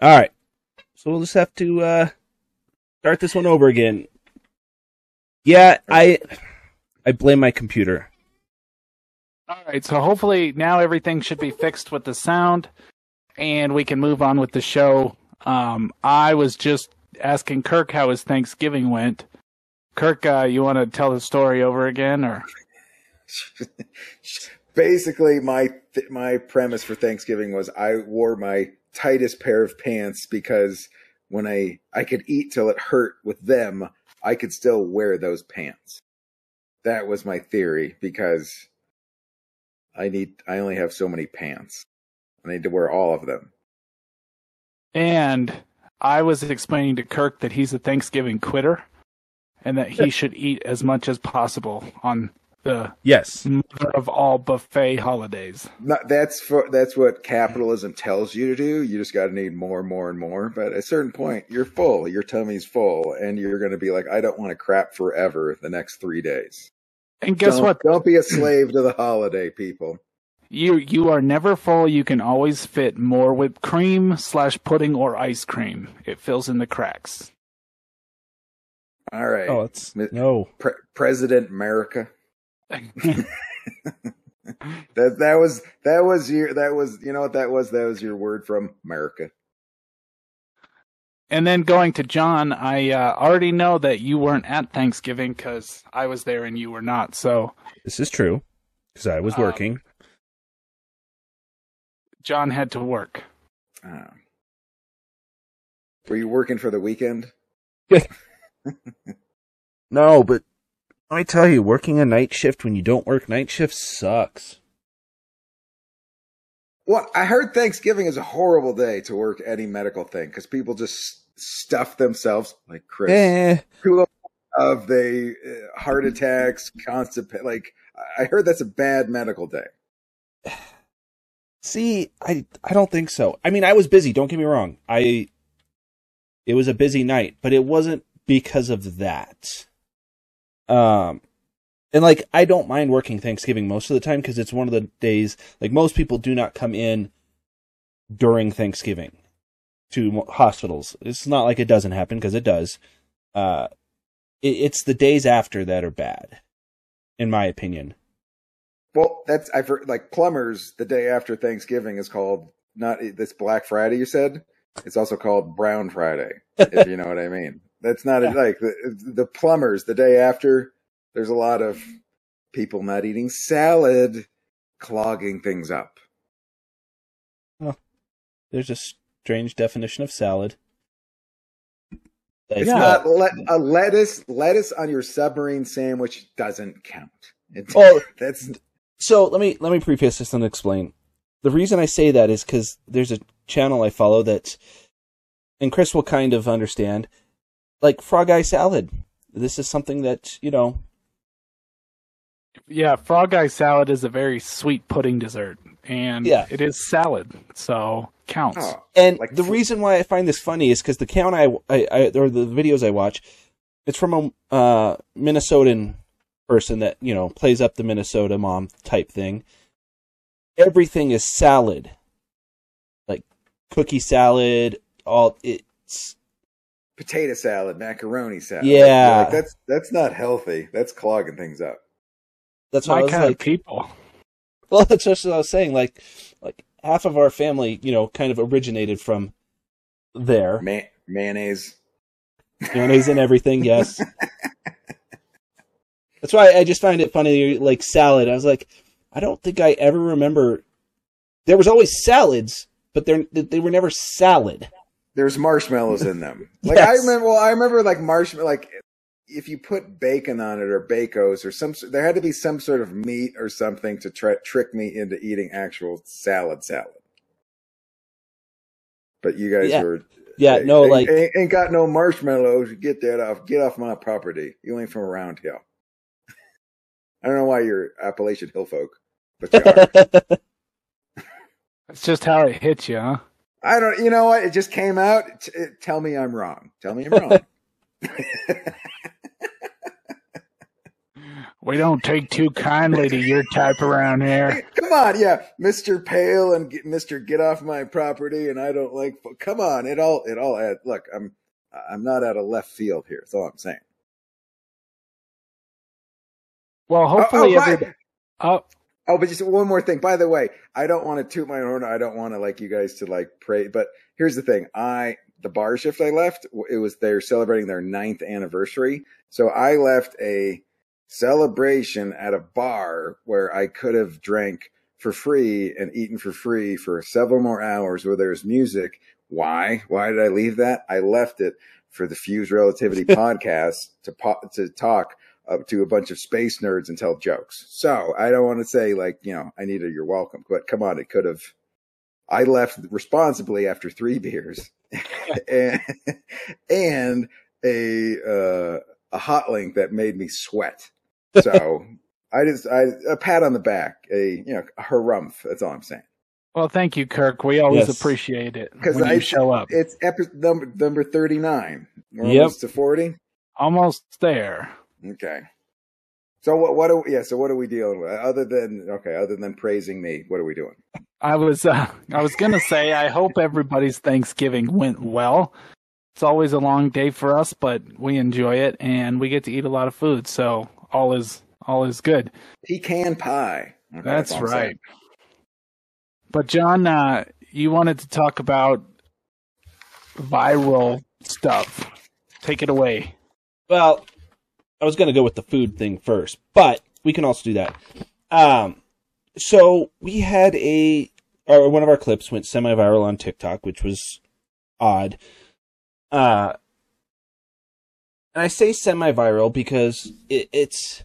All right. So we'll just have to uh start this one over again. Yeah, I I blame my computer. All right, so hopefully now everything should be fixed with the sound, and we can move on with the show. Um, I was just asking Kirk how his Thanksgiving went. Kirk, uh, you want to tell the story over again, or Basically, my th- my premise for Thanksgiving was I wore my tightest pair of pants because when I I could eat till it hurt with them, I could still wear those pants. That was my theory because I need I only have so many pants. I need to wear all of them. and I was explaining to Kirk that he's a Thanksgiving quitter, and that he should eat as much as possible on the Yes. mother of all buffet holidays. Not, that's for, that's what capitalism tells you to do. You just got to need more and more and more. But at a certain point, you're full. Your tummy's full, and you're going to be like, I don't want to crap forever the next three days. And guess Don't- what? Don't be a slave to the holiday, people. You you are never full. You can always fit more whipped cream slash pudding or ice cream. It fills in the cracks. All right, Oh, it's no. Pre- President America. That that was that was your that was you know what that was that was your word from America. And then going to John, I uh, already know that you weren't at Thanksgiving because I was there and you were not. So This is true because I was Um, working. John had to work. Oh. Were you working for the weekend? No, but let me tell you, working a night shift when you don't work night shift sucks. Well, I heard Thanksgiving is a horrible day to work any medical thing because people just stuff themselves like Chris. Eh. Of the uh, heart attacks, constant like I heard that's a bad medical day. See, I I don't think so. I mean, I was busy. Don't get me wrong. I it was a busy night, but it wasn't because of that. Um, and like I don't mind working Thanksgiving most of the time because it's one of the days. Like most people do not come in during Thanksgiving to hospitals. It's not like it doesn't happen because it does. Uh, it, it's the days after that are bad, in my opinion. Well, that's I've heard like plumbers. The day after Thanksgiving is called not this Black Friday. You said it's also called Brown Friday, if you know what I mean. That's not Yeah. like the, the plumbers. The day after, there's a lot of mm-hmm. people not eating salad, clogging things up. There's a strange definition of salad. It's Yeah. not le- mm-hmm. a lettuce. Lettuce on your submarine sandwich doesn't count. It's, Oh, that's so let me let me preface this and explain. The reason I say that is because there's a channel I follow that, and Chris will kind of understand, like frog eye salad. This is something that you know. Yeah, frog eye salad is a very sweet pudding dessert, and Yeah. it is salad, so counts. oh, And Like the fr- reason why I find this funny is because the count I, I, I or the videos I watch, it's from a uh, Minnesotan person that you know plays up the Minnesota mom type thing. Everything is salad, like cookie salad. All it's potato salad, macaroni salad. Yeah. Like, that's that's not healthy. That's clogging things up. that's what I My was kind like. of people. Well, that's just what I was saying. Like, like half of our family, you know, kind of originated from there. Ma- mayonnaise. mayonnaise and everything. Yes. That's why I just find it funny, like salad. I was like, I don't think I ever remember. There was always salads, but they they were never salad. There's marshmallows in them. Like I remember. Well, I remember like marshmallow. Like if you put bacon on it or bacos or some, there had to be some sort of meat or something to try trick me into eating actual salad salad. But you guys Yeah. were. Yeah, ain't- no, ain't- like ain't, ain't got no marshmallows. Get that off. Get off my property. You ain't from around here. I don't know why you're Appalachian Hill folk, but you are. That's just how it hits you, huh? I don't. You know what? It just came out. T- uh, tell me I'm wrong. Tell me I'm wrong. We don't take too kindly to your type around here. Come on, yeah, Mister Pale and Mister Get Off My Property, and I don't like. Come on, it all it all. Add, look, I'm I'm not out of left field here. That's all I'm saying. Well, hopefully, oh, oh, every, oh, oh, but just one more thing. By the way, I don't want to toot my own horn. I don't want to like you guys to like pray. But here's the thing: I the bar shift I left, it was they're celebrating their ninth anniversary. So I left a celebration at a bar where I could have drank for free and eaten for free for several more hours where there's music. Why? Why did I leave that? I left it for the Fuzed Relativity podcast to po- to talk up to a bunch of space nerds and tell jokes. So I don't want to say like, you know, I needed your welcome, but come on, it could have. I left responsibly after three beers and, and a, uh, a hot link that made me sweat. So I just, I, a pat on the back, a, you know, a harumph. That's all I'm saying. Well, thank you, Kirk. We always yes. appreciate it because I show up. It's episode number number thirty nine. Yep. to forty. Almost there. Okay. So what? What? Are, yeah. So what are we dealing with? Other than okay, other than praising me, what are we doing? I was uh, I was gonna say I hope everybody's Thanksgiving went well. It's always a long day for us, but we enjoy it and we get to eat a lot of food, so all is all is good. Pecan pie. Okay, that's, that's right. But John, uh, you wanted to talk about viral stuff. Take it away. Well, I was going to go with the food thing first, but we can also do that. Um, so we had a, or one of our clips went semi-viral on TikTok, which was odd. Uh, and I say semi-viral because it, it's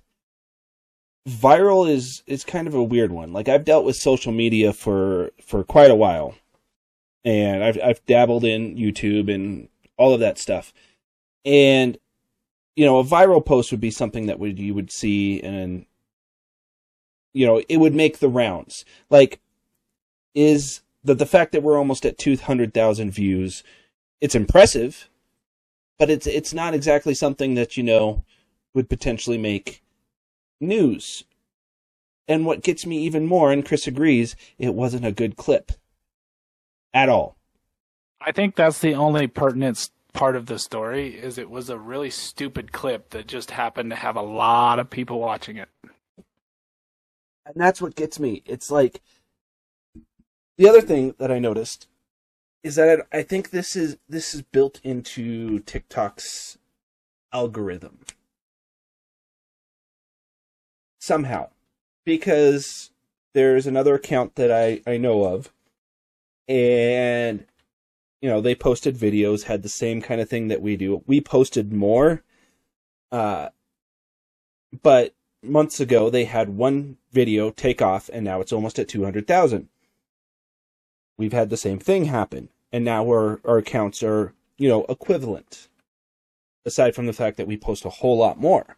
viral is is kind of a weird one. Like I've dealt with social media for for quite a while, and I've I've dabbled in YouTube and all of that stuff, and you know, a viral post would be something that would you would see and you know, it would make the rounds. Like is the the fact that we're almost at 200,000 views, it's impressive, but it's it's not exactly something that you know would potentially make news. And what gets me even more, and Chris agrees, it wasn't a good clip at all. I think that's the only pertinent part of the story is it was a really stupid clip that just happened to have a lot of people watching it. And that's what gets me. It's like the other thing that I noticed is that I think this is this is built into TikTok's algorithm somehow because there's another account that I I know of and you know, they posted videos, had the same kind of thing that we do. We posted more, uh, but months ago they had one video take off, and now it's almost at two hundred thousand. We've had the same thing happen, and now our our accounts are you know equivalent. Aside from the fact that we post a whole lot more,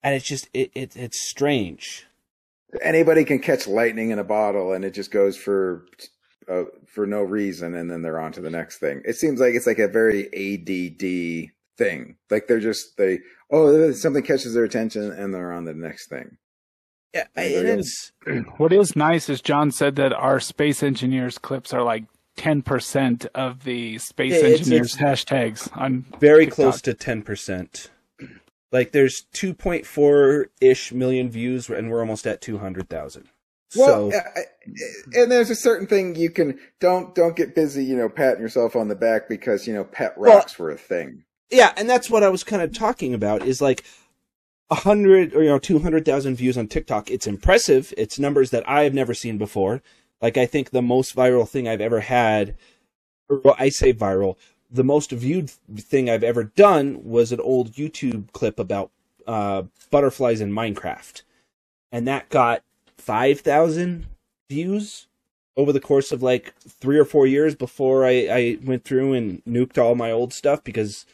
and it's just it, it it's strange. Anybody can catch lightning in a bottle, and it just goes for uh, for no reason, and then they're on to the next thing. It seems like it's like a very ADD thing. Like they're just they oh something catches their attention, and they're on the next thing. Yeah, it is. What is nice is John said that our space engineers clips are like ten percent of the space yeah, engineers it's, it's hashtags on very TikTok. close to ten percent. Like there's 2.4 ish million views, and we're almost at 200,000. Well, so, and there's a certain thing you can don't don't get busy, you know, patting yourself on the back because you know pet rocks well, were a thing. Yeah, and that's what I was kind of talking about. Is like a hundred or you know two hundred thousand views on TikTok. It's impressive. It's numbers that I have never seen before. Like I think the most viral thing I've ever had, or well, I say viral, the most viewed thing I've ever done was an old YouTube clip about uh, butterflies in Minecraft, and that got 5,000 views over the course of like three or four years before I, I went through and nuked all my old stuff because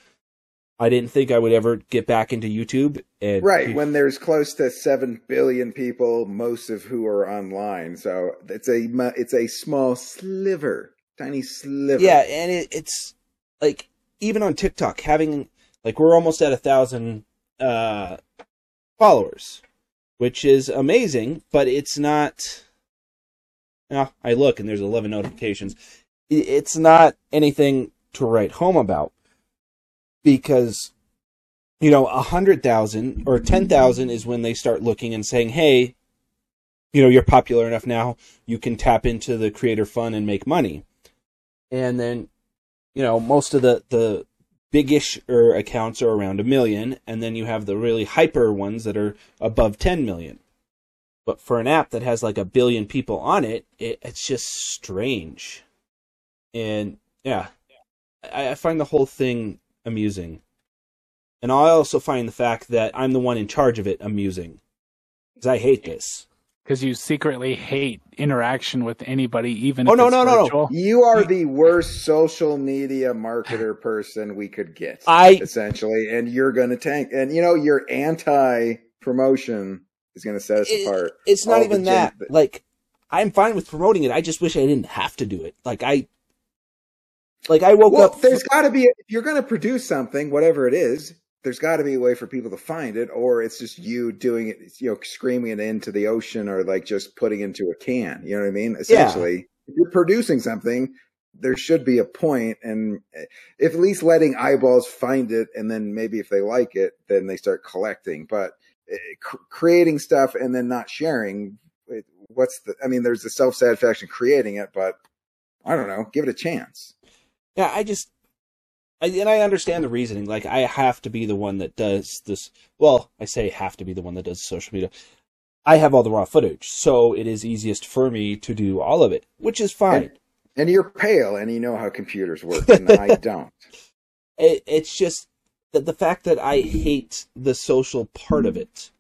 I didn't think I would ever get back into YouTube. And right when there's close to seven billion people, most of who are online, so it's a it's a small sliver, tiny sliver. Yeah, and it, it's like even on TikTok having like we're almost at a thousand uh followers, which is amazing, but it's not. Now I look and there's 11 notifications. It's not anything to write home about because you know a hundred thousand or ten thousand is when they start looking and saying, "Hey, you know you're popular enough now, you can tap into the creator fund and make money." And then, you know, most of the the biggish er, accounts are around a million, and then you have the really hyper ones that are above 10 million. But for an app that has like a billion people on it, it it's just strange. And yeah, I, I find the whole thing amusing. And I also find the fact that I'm the one in charge of it amusing. Because I hate this. Because you secretly hate interaction with anybody, even Oh, if no, it's no, no, no. You are the worst social media marketer person we could get, I essentially, and you're going to tank. And you know, your anti promotion is going to set us it- apart. it's not All the even gen- that. Like, I'm fine with promoting it. I just wish I didn't have to do it. Like I, like I woke Well, up. there's got to be if you're going to produce something, whatever it is. There's got to be a way for people to find it, or it's just you doing it, you know, screaming it into the ocean, or like just putting it into a can. You know what I mean? Essentially, if you're producing something, there should be a point, and if at least letting eyeballs find it, and then maybe if they like it, then they start collecting. But eh, creating stuff and then not sharing, what's the? I mean, there's the self satisfaction creating it, but I don't know. Give it a chance. Yeah, I just, and I understand the reasoning. Like, I have to be the one that does this. Well, I say have to be the one that does social media. I have all the raw footage, so it is easiest for me to do all of it, which is fine. And you're pale and you know how computers work, and I don't. It, it's just that the fact that I hate the social part of hmm. it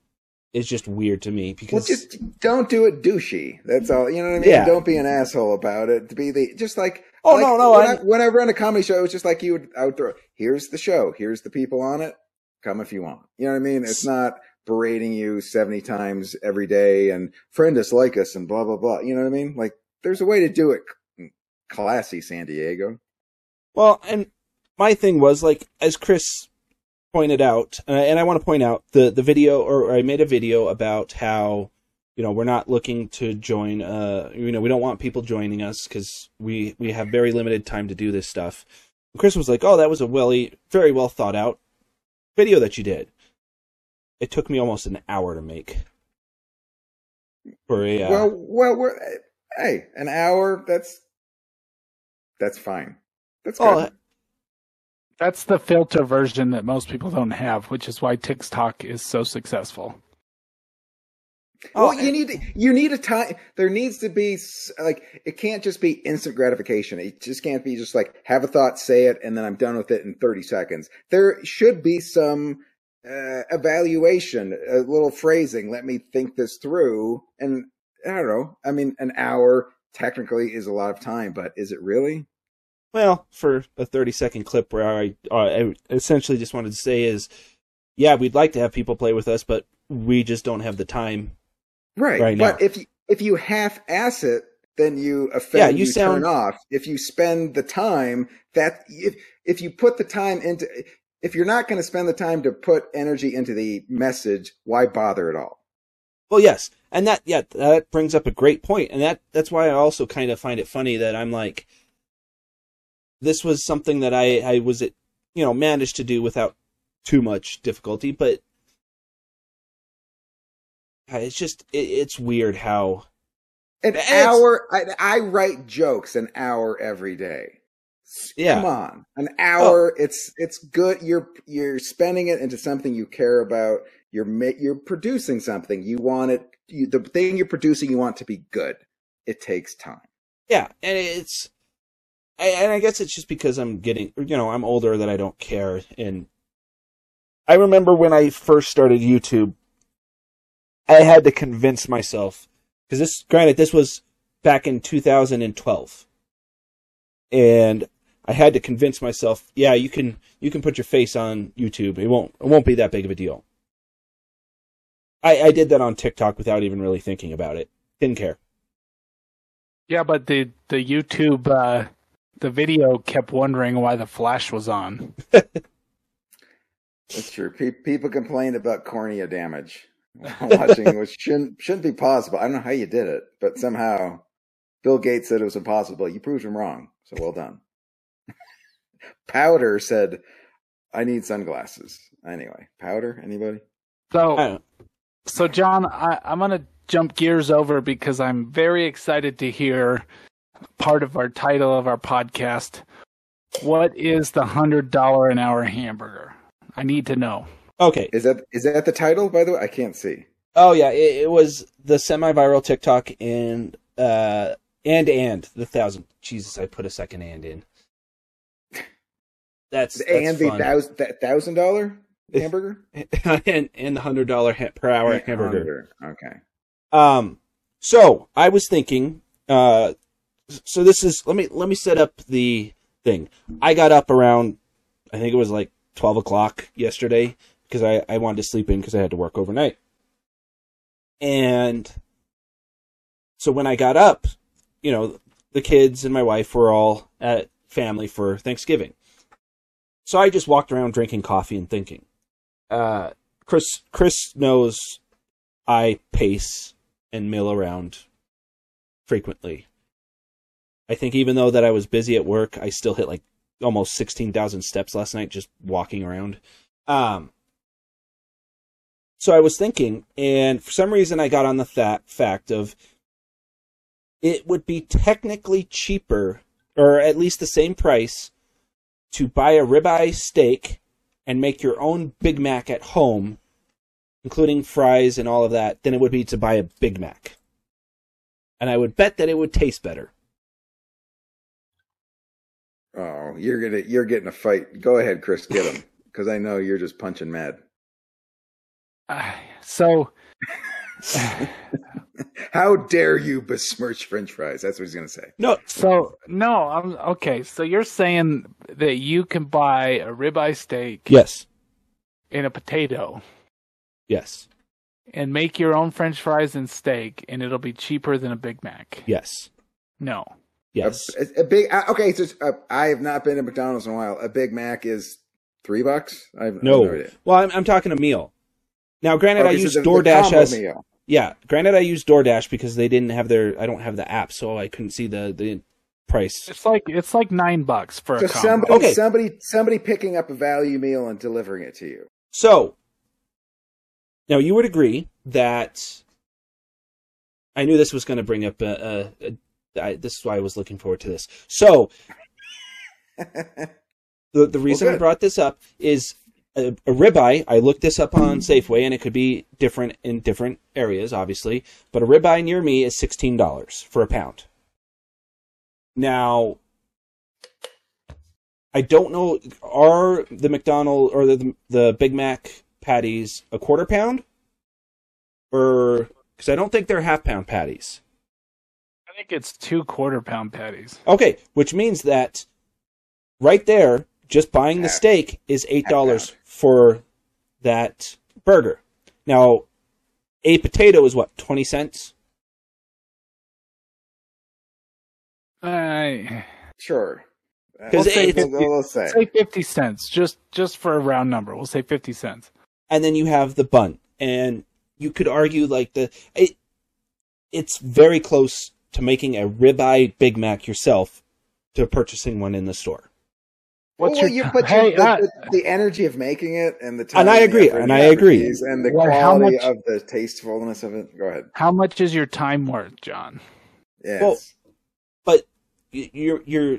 is just weird to me because Well, just don't do it douchey. That's all. You know what I mean? Yeah. Don't be an asshole about it. To be the just like Oh, like, no, no, When I, I- when I run a comedy show, it's just like you would. I would throw. Here's the show. Here's the people on it. Come if you want. You know what I mean? It's not berating you seventy times every day and friend us, like us, and blah blah blah. You know what I mean? Like there's a way to do it. Classy, San Diego. Well, and my thing was like, as Chris pointed out, uh, and I want to point out the the video, or I made a video about how you know we're not looking to join. Uh, you know, we don't want people joining us because we we have very limited time to do this stuff. And Chris was like, "Oh, that was a well, very well thought out video that you did." It took me almost an hour to make. For a uh, Well, well, we're hey, an hour. That's that's fine. That's good. oh, That's the filter version that most people don't have, which is why TikTok is so successful. oh, well, you need to, you need a time. There needs to be like it can't just be instant gratification. It just can't be just like have a thought, say it, and then I'm done with it in 30 seconds. There should be some uh, evaluation, a little phrasing. Let me think this through. And I don't know. I mean, an hour technically is a lot of time, but is it really? Well, for a 30 second clip where I, uh, I essentially just wanted to say is, yeah, we'd like to have people play with us, but we just don't have the time. Right. Right but now. if you, if you half ass it, then you offend. Yeah, you you sound- turn off. If you spend the time that if if you put the time into if you're not going to spend the time to put energy into the message, why bother at all? Well, yes, and that yeah, that brings up a great point, and that that's why I also kind of find it funny that I'm like, this was something that I I was you know managed to do without too much difficulty, but it's just it, it's weird how An hour. I, I write jokes an hour every day. Yeah. Come on, an hour. Oh. It's it's good. You're you're spending it into something you care about. You're you're producing something. You want it. You, the thing you're producing, you want to be good. It takes time. Yeah, and it's, And I guess it's just because I'm getting, you know, I'm older that I don't care. And I remember when I first started YouTube, I had to convince myself because this, granted, this was back in 2012, and I had to convince myself, yeah, you can, you can put your face on YouTube. It won't, it won't be that big of a deal. I, I did that on TikTok without even really thinking about it. Didn't care. Yeah, but the the YouTube uh, the video kept wondering why the flash was on. That's true. Pe- people complained about cornea damage watching, which shouldn't shouldn't be possible. I don't know how you did it, but somehow Bill Gates said it was impossible. You proved him wrong. So well done. Powder said, "I need sunglasses." Anyway, Powder. Anybody? So, so John, I, I'm gonna jump gears over because I'm very excited to hear part of our title of our podcast. What is the hundred dollar an hour hamburger? I need to know. Okay. Is that is that the title? By the way, I can't see. Oh yeah, it, it was the semi-viral TikTok and uh and and the thousand. Jesus, I put a second and in. That's, that's and the fun. thousand that thousand dollar hamburger and and the hundred dollar ha- per hour hamburger. Okay. Um, so I was thinking, uh, so this is let me let me set up the thing. I got up around, I think it was like twelve o'clock yesterday because I I wanted to sleep in because I had to work overnight, and so when I got up, you know, the kids and my wife were all at family for Thanksgiving. So I just walked around drinking coffee and thinking. Uh, Chris Chris knows I pace and mill around frequently. I think even though that I was busy at work, I still hit like almost 16,000 steps last night just walking around. Um so I was thinking and for some reason I got on the fa- fact of it would be technically cheaper or at least the same price to buy a ribeye steak and make your own Big Mac at home including fries and all of that, than it would be to buy a Big Mac. And I would bet that it would taste better. You're gonna you're getting a fight. Go ahead, Chris. Get him because I know you're just punching mad. Uh, so, How dare you besmirch French fries? That's what he's gonna say. No, so no, I'm okay. So you're saying that you can buy a ribeye steak yes, and a potato yes, and make your own French fries and steak, and it'll be cheaper than a Big Mac. yes, No. Yes. A, a big uh, okay. So uh, I have not been to McDonald's in a while. A Big Mac is three bucks. I have, I no, idea. well, I'm, I'm talking a meal. Now, granted, I Okay, so use the- the DoorDash combo as meal. yeah. Granted, I use DoorDash because they didn't have their. I don't have the app, so I couldn't see the the price. It's like it's like nine bucks for So a combo. somebody, Okay. somebody, somebody picking up a value meal and delivering it to you. So, now you would agree that I knew this was going to bring up a, a, a I, this is why I was looking forward to this. So, the the reason I brought this up is a, a ribeye. I looked this up on Safeway, and it could be different in different areas, obviously. But a ribeye near me is sixteen dollars for a pound. Now, I don't know. Are the McDonald or the the Big Mac patties a quarter pound, or because I don't think they're half pound patties. I think it's two quarter pound patties. Okay, which means that right there, just buying the steak is eight dollars for that burger. Now, a potato is what twenty cents. I Sure. 'Cause We'll say, it's- we'll, we'll say. say fifty cents, just just for a round number. We'll say fifty cents. and then you have the bun and you could argue like the it it's very close to making a ribeye big mac yourself to purchasing one in the store What's well, your you put hey, your, the, uh, the, the energy of making it and the time And I agree, effort and I agree. and the Well, quality much- of the tastefulness of it. Go ahead. how much is your time worth, John? Yes. Well, but you're you're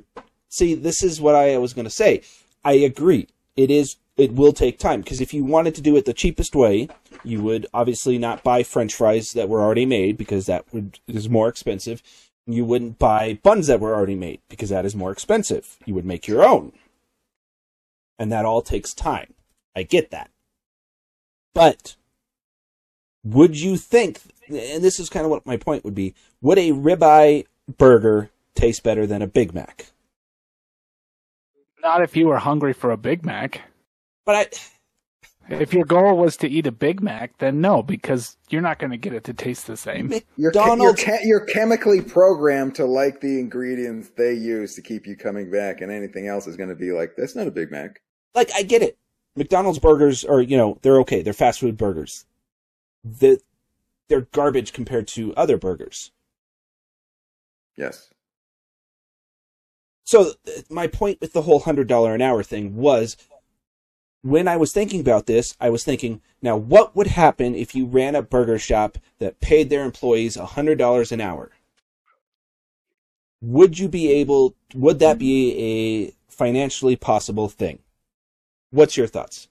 see this is what I was going to say I agree it is it will take time. Because if you wanted to do it the cheapest way you would obviously not buy french fries that were already made because that would is more expensive. You wouldn't buy buns that were already made because that is more expensive. You would make your own. And that all takes time. I get that. But would you think and this is kind of what my point would be would a ribeye burger taste better than a big mac? Not if you were hungry for a Big Mac. But i If your goal was to eat a Big Mac, then no, because you're not going to get it to taste the same. you're, che- you're, McDonald's you're chemically programmed to like the ingredients they use to keep you coming back, and anything else is going to be like, that's not a Big Mac. like I get it. McDonald's burgers are, you know, they're okay. They're fast food burgers. The, they're garbage compared to other burgers. Yes. So th- my point with the whole hundred dollar an hour thing was when I was thinking about this, I was thinking, now what would happen if you ran a burger shop that paid their employees hundred dollars an hour? Would you be able? Would that be a financially possible thing? What's your thoughts?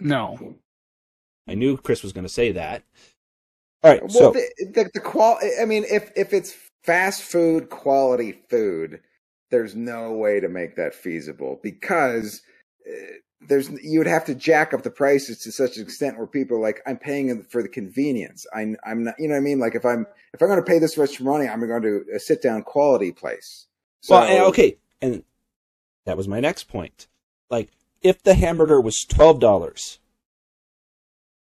No. I knew Chris was going to say that. All right, Well, so the, the, the qual. I mean, if if it's fast food quality food, there's no way to make that feasible because there's you would have to jack up the prices to such an extent where people are like, I'm paying for the convenience. I'm I'm not, you know what I mean? Like if I'm if I'm going to pay this much money, I'm going to a sit down quality place. So, well, okay, and that was my next point. Like, if the hamburger was twelve dollars,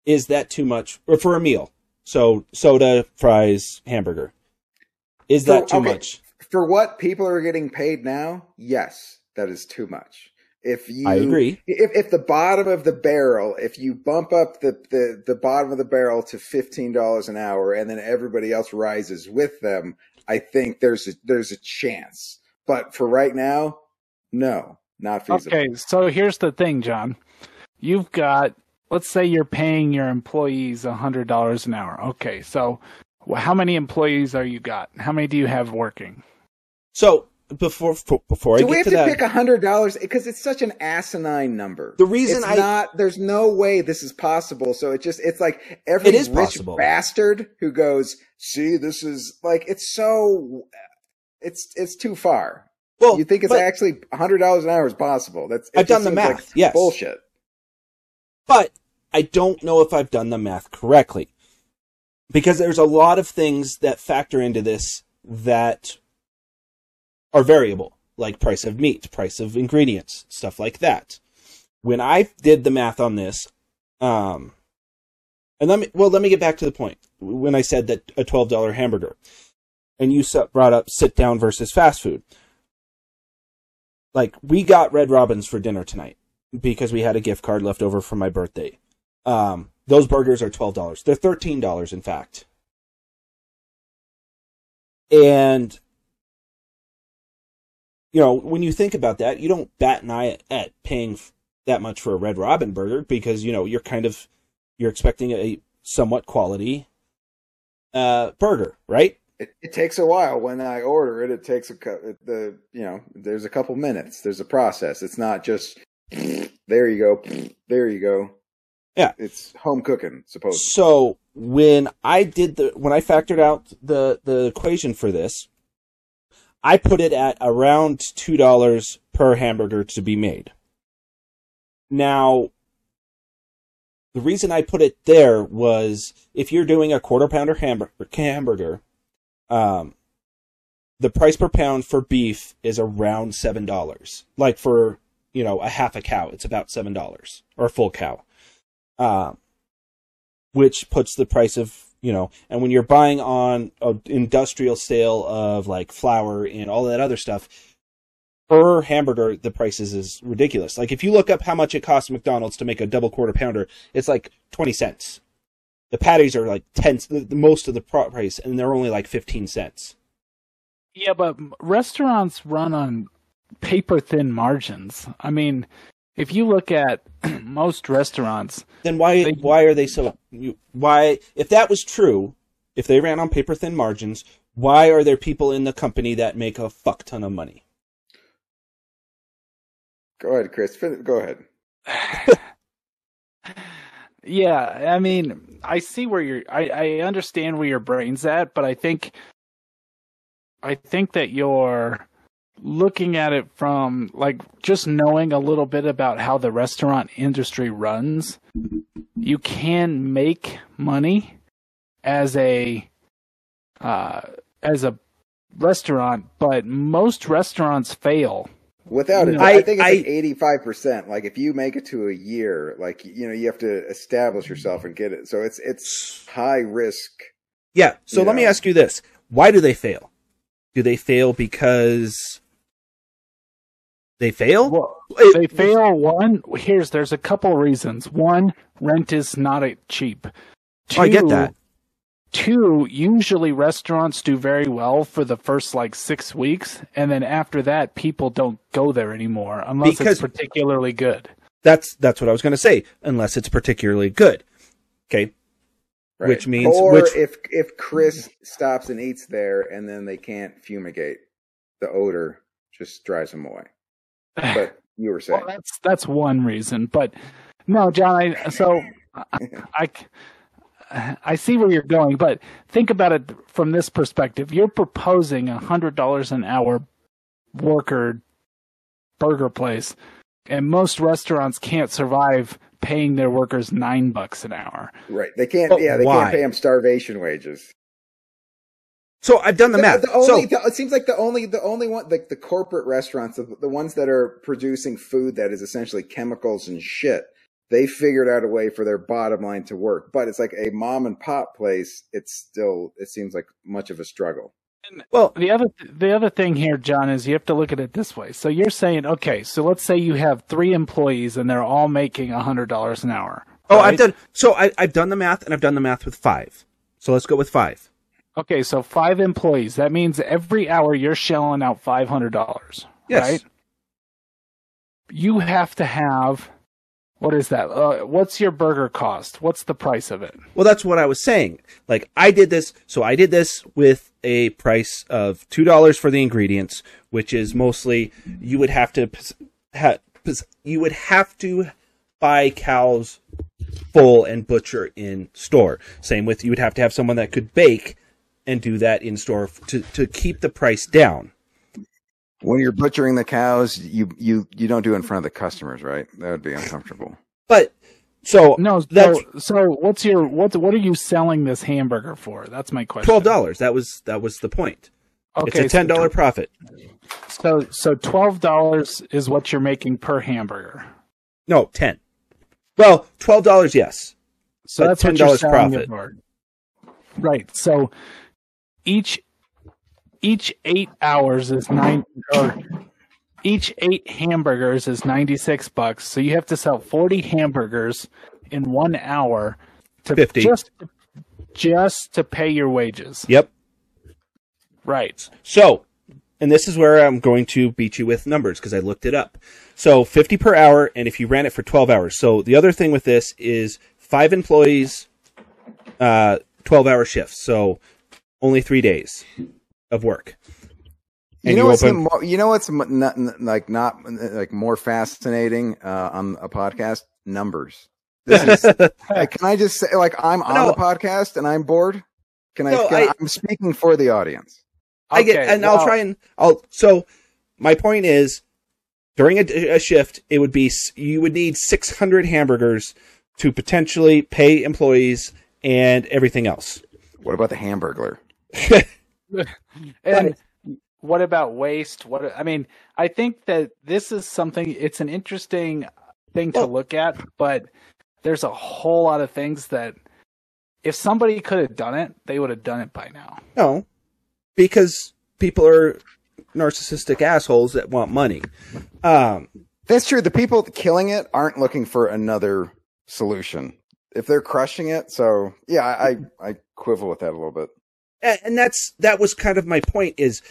is that too much, or for a meal? So soda, fries, hamburger. Is So, that too okay. much? for what people are getting paid now, yes, that is too much. If you, I agree. If if the bottom of the barrel, if you bump up the the, the bottom of the barrel to fifteen dollars an hour, and then everybody else rises with them, I think there's a there's a chance. But for right now, no, not feasible. Okay, so here's the thing, John. You've got, let's say you're paying your employees $100 an hour. Okay, so wh- how many employees are you got? How many do you have working? So before for, before Do I we have to that, pick a hundred dollars because it's such an asinine number? The reason it's I- not there's no way this is possible. So it just it's like every It is rich possible. bastard who goes, "See, this is like it's so it's it's too far." well, you think it's actually a hundred dollars an hour is possible? That's I've done the seems like math, yes. bullshit. but I don't know if I've done the math correctly because there's a lot of things that factor into this that are variable, like price of meat, price of ingredients, stuff like that. When I did the math on this, um, and let me well let me get back to the point when I said that a twelve dollar hamburger, and you brought up sit down versus fast food. Like we got Red Robins for dinner tonight because we had a gift card left over from my birthday. Um, those burgers are twelve dollars. They're thirteen dollars, in fact. And you know, when you think about that, you don't bat an eye at paying f- that much for a Red Robin burger because you know you're kind of you're expecting a somewhat quality uh, burger, right? It, it takes a while when I order it. It takes a the you know there's a couple minutes. There's a process. It's not just there you go, there you go. Yeah. it's home cooking. Supposedly. So when I did the when I factored out the the equation for this, I put it at around two dollars per hamburger to be made. Now, the reason I put it there was if you're doing a quarter pounder hamburger, hamburger um, the price per pound for beef is around seven dollars. Like for you know a half a cow, it's about seven dollars or a full cow. Um, which puts the price of you know and when you're buying on an industrial sale of like flour and all that other stuff per hamburger the prices is ridiculous. Like if you look up how much it costs mcdonald's to make a double quarter pounder it's like 20 cents. The patties are like 10 the, the most of the price and they're only like 15 cents. Yeah, but restaurants run on paper thin margins. I mean, if you look at most restaurants, then why They- why are they so you, why if that was true if they ran on paper thin margins why are there people in the company that make a fuck ton of money Go ahead, Chris. Go ahead. yeah, I mean, I see where you're. I I understand where your brain's at, but I think, I think that you're looking at it from like just knowing a little bit about how the restaurant industry runs. You can make money as a uh, as a restaurant, but most restaurants fail. Without it, No. I, I- think it's I- like eighty-five percent. Like if you make it to a year, like you know, you have to establish yourself and get it. So it's it's high risk. Yeah. So You let me ask you this: Why do they fail? Do they fail because They fail. Well, It- they fail one. Here's there's a couple reasons. One, rent is not a cheap. Oh, I get that. Two, usually restaurants do very well for the first like six weeks, and then after that, people don't go there anymore unless Because- it's particularly good. That's that's what I was going to say. Unless it's particularly good. Okay. Right. Which means- or which- if if Chris stops and eats there, and then they can't fumigate, the odor just drives them away. But you were saying, Well, that's that's one reason, but no, John. I, so I, I I see where you're going, but think about it from this perspective. You're proposing a hundred dollars an hour worker burger place, and most restaurants can't survive paying their workers nine bucks an hour. right? They can't. But yeah, they why? can't pay them starvation wages. So I've done the math. The, only, so the- it seems like the only the only one like the corporate restaurants, the, the ones that are producing food that is essentially chemicals and shit. They figured out a way for their bottom line to work, but it's like a mom and pop place. It's still it seems like much of a struggle. well, The other the other thing here, John, is you have to look at it this way. So you're saying, okay, so let's say you have three employees and they're all making a hundred dollars an hour. oh, right? I've done. So I, I've done the math, and I've done the math with five. So let's go with five. Okay, so five employees. That means every hour you're shelling out five hundred dollars. Yes. Right? You have to have what is that? Uh, what's your burger cost? What's the price of it? Well, that's what I was saying. Like I did this, so I did this with a price of two dollars for the ingredients, which is mostly you would have to ha, you would have to buy cows full and butcher in store. Same with you would have to have someone that could bake and do that in store to to keep the price down. When you're butchering the cows, you you you don't do it in front of the customers, right? That would be uncomfortable. But so No, That's- so, so what's your what what are you selling this hamburger for? That's my question. twelve dollars. That was that was the point. Okay, it's a ten dollar profit. So so twelve dollars is what you're making per hamburger. No, ten. Well, twelve dollars, yes. So But that's $10 profit. Right. So each each eight hours is nine or each eight hamburgers is ninety six bucks. So you have to sell forty hamburgers in one hour to 50. just just to pay your wages. Yep. Right. So, and this is where I'm going to beat you with numbers because I looked it up. So, 50 per hour, and if you ran it for 12 hours. So, the other thing with this is five employees, uh, 12 hour shifts. So, only three days of work. You know you what's open- mo- you know what's not, like not like more fascinating uh, on a podcast numbers. This is, like, can I just say like I'm on No. the podcast and I'm bored? Can I? No, can I, I- am speaking for the audience. I get, Okay, and I'll try and I'll. So, my point is, during a, a shift, it would be you would need 600 hamburgers to potentially pay employees and everything else. What about the Hamburglar? And what about waste? What I mean, I think that this is something. It's an interesting thing to look at, but there's a whole lot of things that if somebody could have done it, they would have done it by now. No, because people are narcissistic assholes that want money. Um, That's true. The people killing it aren't looking for another solution. If they're crushing it, so yeah, I I, I quibble with that a little bit. And, that's that was kind of my point. Is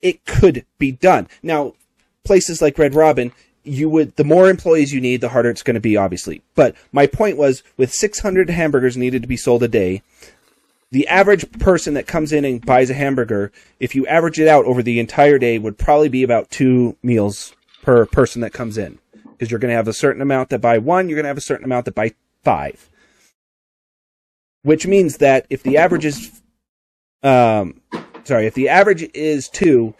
it could be done now? Places like Red Robin, you would the more employees you need, the harder it's going to be, obviously. But my point was, with 600 hamburgers needed to be sold a day, the average person that comes in and buys a hamburger, if you average it out over the entire day, would probably be about two meals per person that comes in. Because you're going to have a certain amount that buy one, you're going to have a certain amount that buy five. Which means that if the average is, um, sorry, if the average is two,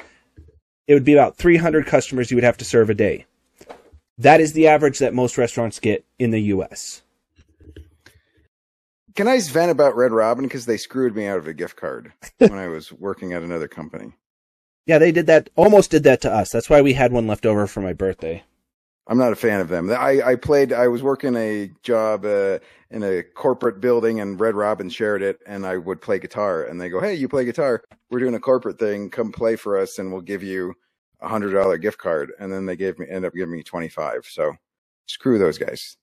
it would be about 300 customers you would have to serve a day. That is the average that most restaurants get in the U.S. Can I vent about Red Robin because they screwed me out of a gift card when I was working at another company? Yeah, they did that, almost did that to us. That's why we had one left over for my birthday. I'm not a fan of them. I, I played. I was working a job uh, in a corporate building, and Red Robin shared it, and I would play guitar. And they go, "Hey, you play guitar? We're doing a corporate thing. Come play for us, and we'll give you a hundred dollar gift card, and then they gave me end up giving me twenty five. So screw those guys.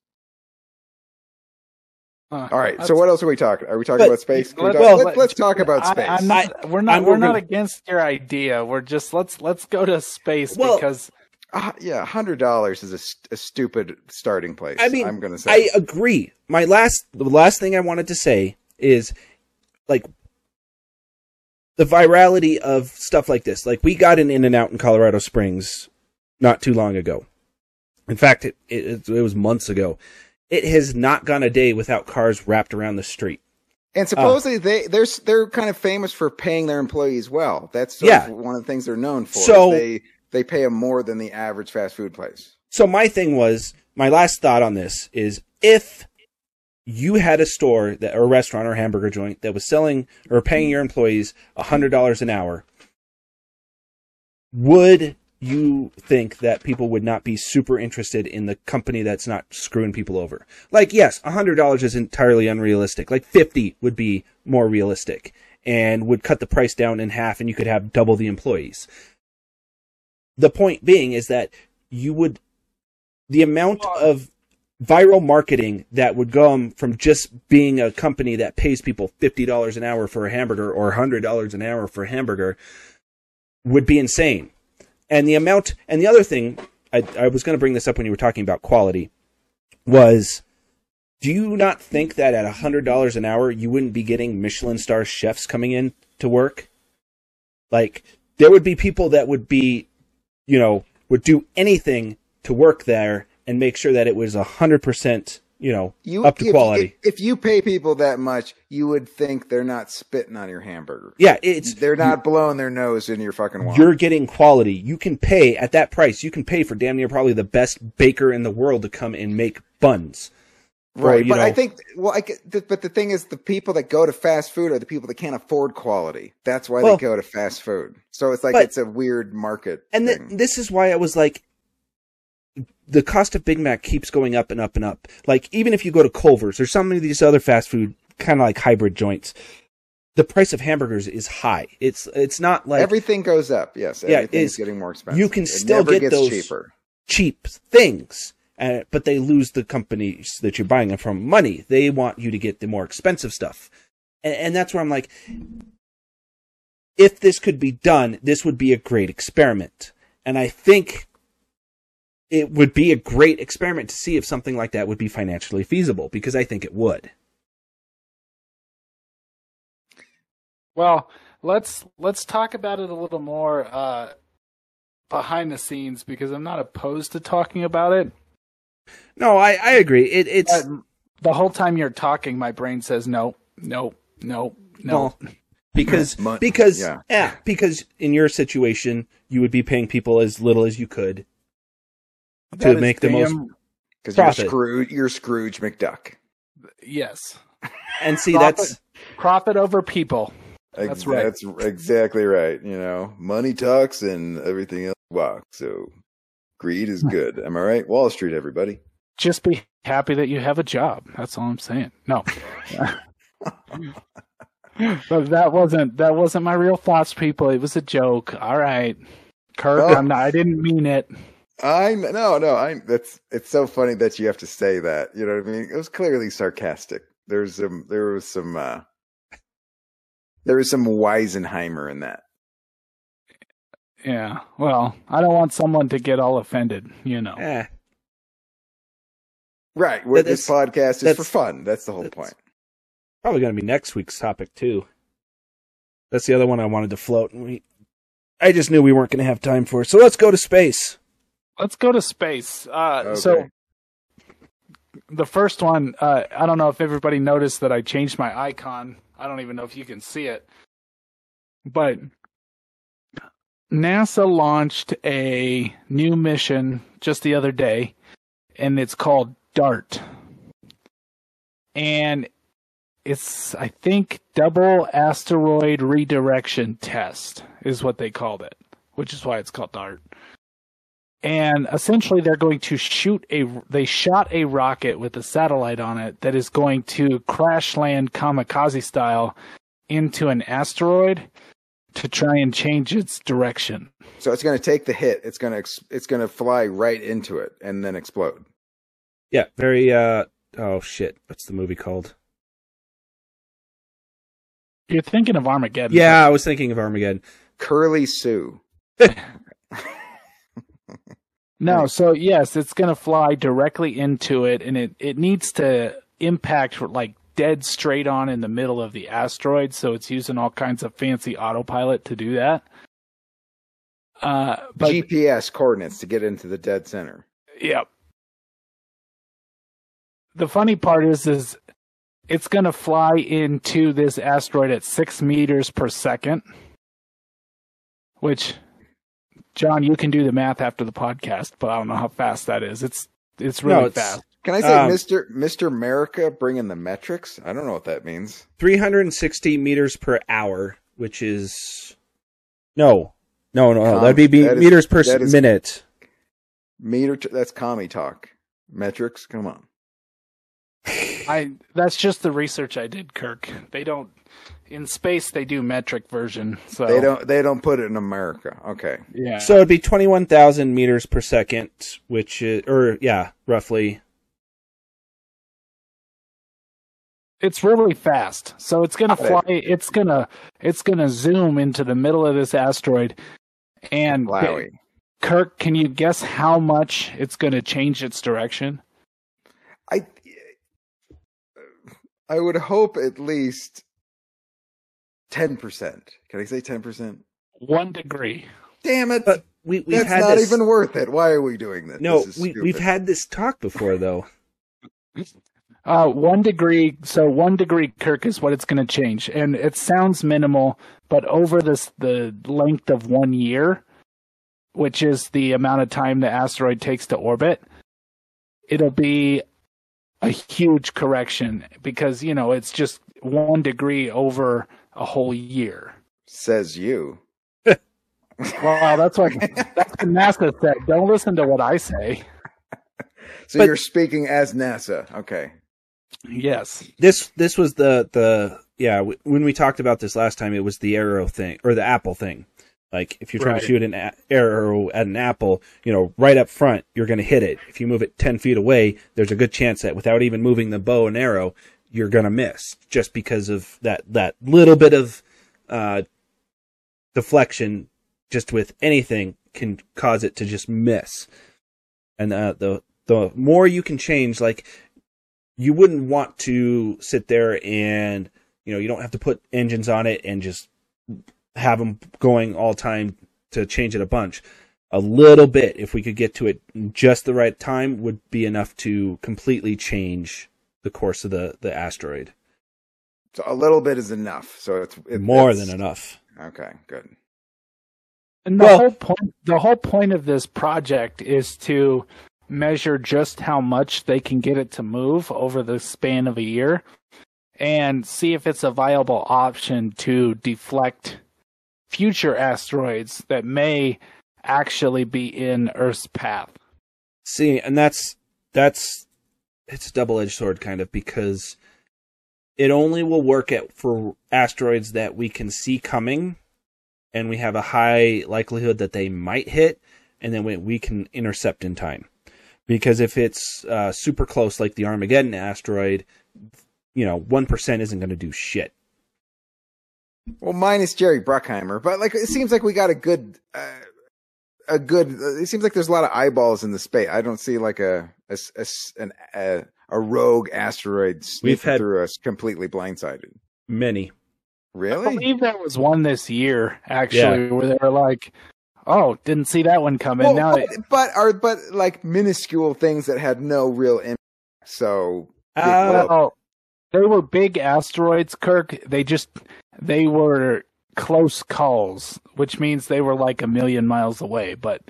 Uh, All right. So what else are we talking? Are we talking But- about space? Let- talk- well, let, us talk about I- space. I'm not, we're not. I'm- we're, we're not against your idea. We're just let's let's go to space Well, because Uh, yeah, hundred dollars is a, st- a stupid starting place. I mean, I'm gonna say. I agree. My last, the last thing I wanted to say is, like, the virality of stuff like this. Like, we got an In-N-Out in Colorado Springs not too long ago. In fact, it, it it was months ago. It has not gone a day without cars wrapped around the street. and supposedly they they're they're kind of famous for paying their employees well. That's Yeah. one of the things they're known for. So- they they pay them more than the average fast food place. So my thing was, my last thought on this is if you had a store that or a restaurant or hamburger joint that was selling or paying your employees hundred dollars an hour, would you think that people would not be super interested in the company that's not screwing people over? Like, yes, hundred dollars is entirely unrealistic. Like fifty would be more realistic and would cut the price down in half and you could have double the employees. The point being is that you would the amount of viral marketing that would come from just being a company that pays people $50 an hour for a hamburger or $100 an hour for a hamburger would be insane. And the amount, and the other thing, I, I was going to bring this up when you were talking about quality, was do you not think that at $100 an hour, you wouldn't be getting Michelin star chefs coming in to work? Like, there would be people that would be, you know, would do anything to work there and make sure that it was a 100%, you know, You up to if, quality. If, if you pay people that much, you would think they're not spitting on your hamburger. yeah, it's They're not blowing their nose in your fucking wine. you're getting quality. You can pay at that price. You can pay for damn near probably the best baker in the world to come and make buns. Right, you but I think well, I but the thing is, the people that go to fast food are the people that can't afford quality. That's why Well- they go to fast food. So it's like But- it's a weird market. And th- this is why I was like, the cost of Big Mac keeps going up and up and up. Like even if you go to Culver's or some of these other fast food kind of like hybrid joints, the price of hamburgers is high. It's it's not like everything goes up. Yes, Yeah, everything's it's- getting more expensive. you can It still get those- cheaper. cheap things. Uh, but they lose the companies that you're buying them from money. They want you to get the more expensive stuff. And, and that's where I'm like, if this could be done, this would be a great experiment. And I think it would be a great experiment to see if something like that would be financially feasible because I think it would. Well, let's let's talk about it a little more uh, behind the scenes because I'm not opposed to talking about it. No, I, I agree. It, it's But the whole time you're talking, my brain says no, no, no, no. well, because Mon- because yeah. yeah, because in your situation you would be paying people as little as you could That to is make the most Because you're Scrooge. You're Scrooge McDuck. Yes, and see Profit. that's profit over people. That's right. That's exactly right. You know, money talks and everything else walks. So greed is good. Am I right? Wall Street, everybody. Just be happy that you have a job. That's all I'm saying. No. but that wasn't that wasn't my real thoughts, people. It was a joke. All right, Kirk. Oh. I'm not, I didn't mean it. I no no I that's it's so funny that you have to say that. You know what I mean? It was clearly sarcastic. There's some there was some uh there was some Weisenheimer in that. Yeah. Well, I don't want someone to get all offended. You know. eh, Right. What That this podcast is for fun. That's the whole that's- point. probably going to be next week's topic too. That's the other one I wanted to float, and we. I just knew we weren't going to have time for. it. So let's go to space. Let's go to space. Uh, So the first one, uh, I don't know if everybody noticed that I changed my icon. I don't even know if you can see it, but NASA launched a new mission just the other day, and it's called DART, and it's I think double asteroid redirection test is what they called it, which is why it's called DART. And essentially they're going to shoot a they shot a rocket with a satellite on it that is going to crash land kamikaze style into an asteroid to try and change its direction. So it's going to take the hit. It's going to ex- it's going to fly right into it and then explode. Yeah, very. uh Oh shit, what's the movie called? You're thinking of Armageddon. Yeah, I was thinking of Armageddon. Curly Sue. No, so yes, it's going to fly directly into it, and it, it needs to impact like dead straight on in the middle of the asteroid. So it's using all kinds of fancy autopilot to do that. Uh, but GPS coordinates to get into the dead center. Yep. the funny part is, is it's going to fly into this asteroid at six meters per second, which John, you can do the math after the podcast, but I don't know how fast that is. It's it's really No, it's- fast. Can I say Um, Mr. Mr. America bringing the metrics? I don't know what that means. 360 meters per hour, which is no, no, no, no. Com- That'd be, be that is- meters per that is- minute. Meter t- that's commie talk. Metrics, come on. I that's just the research I did, Kirk. They don't in space they do metric version. So They don't they don't put it in America. Okay. yeah. So it'd be 21,000 meters per second, which is, or yeah, roughly. It's really fast. So it's gonna Got it. fly it's gonna it's gonna zoom into the middle of this asteroid and Wowie. Kirk, can you guess how much it's gonna change its direction? I I would hope at least ten percent. Can I say ten percent? One degree. Damn it! But we, we've That's had not this. even worth it. Why are we doing this? no, This is we, we've had this talk before, though. Uh, one degree. So one degree, Kirk, is what it's going to change, and it sounds minimal, but over this the length of one year, which is the amount of time the asteroid takes to orbit, it'll be a huge correction because you know it's just one degree over a whole year. says you. Well, that's what that's what NASA said. Don't listen to what I say. So But- you're speaking as NASA. Okay. Yes. This this was the the yeah. W- when we talked about this last time, it was the arrow thing or the apple thing. Like if you're trying Right. to shoot an a- arrow at an apple, you know, right up front, you're going to hit it. If you move it ten feet away, there's a good chance that without even moving the bow and arrow, you're going to miss just because of that that little bit of uh, deflection. Just with anything can cause it to just miss. And uh, the the more you can change, like you wouldn't want to sit there and you know you don't have to put engines on it and just have them going all time to change it a bunch a little bit if we could get to it just the right time would be enough to completely change the course of the the asteroid So a little bit is enough. So it's it, more it's- than enough Okay, good. And the Well- whole point the whole point of this project is to measure just how much they can get it to move over the span of a year and see if it's a viable option to deflect future asteroids that may actually be in Earth's path. See, and that's that's it's a double edged sword kind of because it only will work at for asteroids that we can see coming and we have a high likelihood that they might hit and then we, we can intercept in time. Because if it's uh, super close like the Armageddon asteroid, you know, 1% isn't going to do shit. Well, minus Jerry Bruckheimer, but like it seems like we got a good, uh, a good. Uh, it seems like there's a lot of eyeballs in the space. I don't see like a a s- a s- an, a, a rogue asteroid We've sneaking had- through us completely blindsided. Many. Really. I Really? believe there was one this year actually where they were like, "Oh, didn't see that one coming." Well, now but, but are but like minuscule things that had no real impact. So Uh, Well, they were big asteroids, Kirk. They just they were close calls, which means they were like a million miles away, but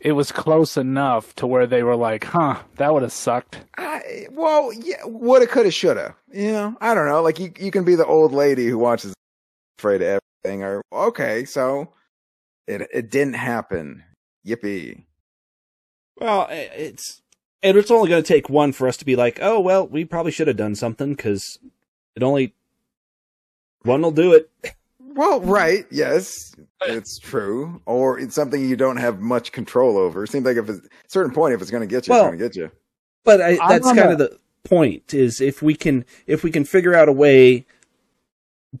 it was close enough to where they were like, "Huh, that would have sucked." I, well, yeah, woulda, coulda, shoulda. You know, I don't know. Like you, you can be the old lady who watches afraid of everything, or okay, so it it didn't happen. Yippee! Well, it's and it's only going to take one for us to be like, oh well, we probably should have done something because it only one will do it. Well, right, yes, it's true, or it's something you don't have much control over. It seems like if it's, at a certain point, if it's going to get you, Well, it's going to get you. But I, I'm that's kind of the point is if we can if we can figure out a way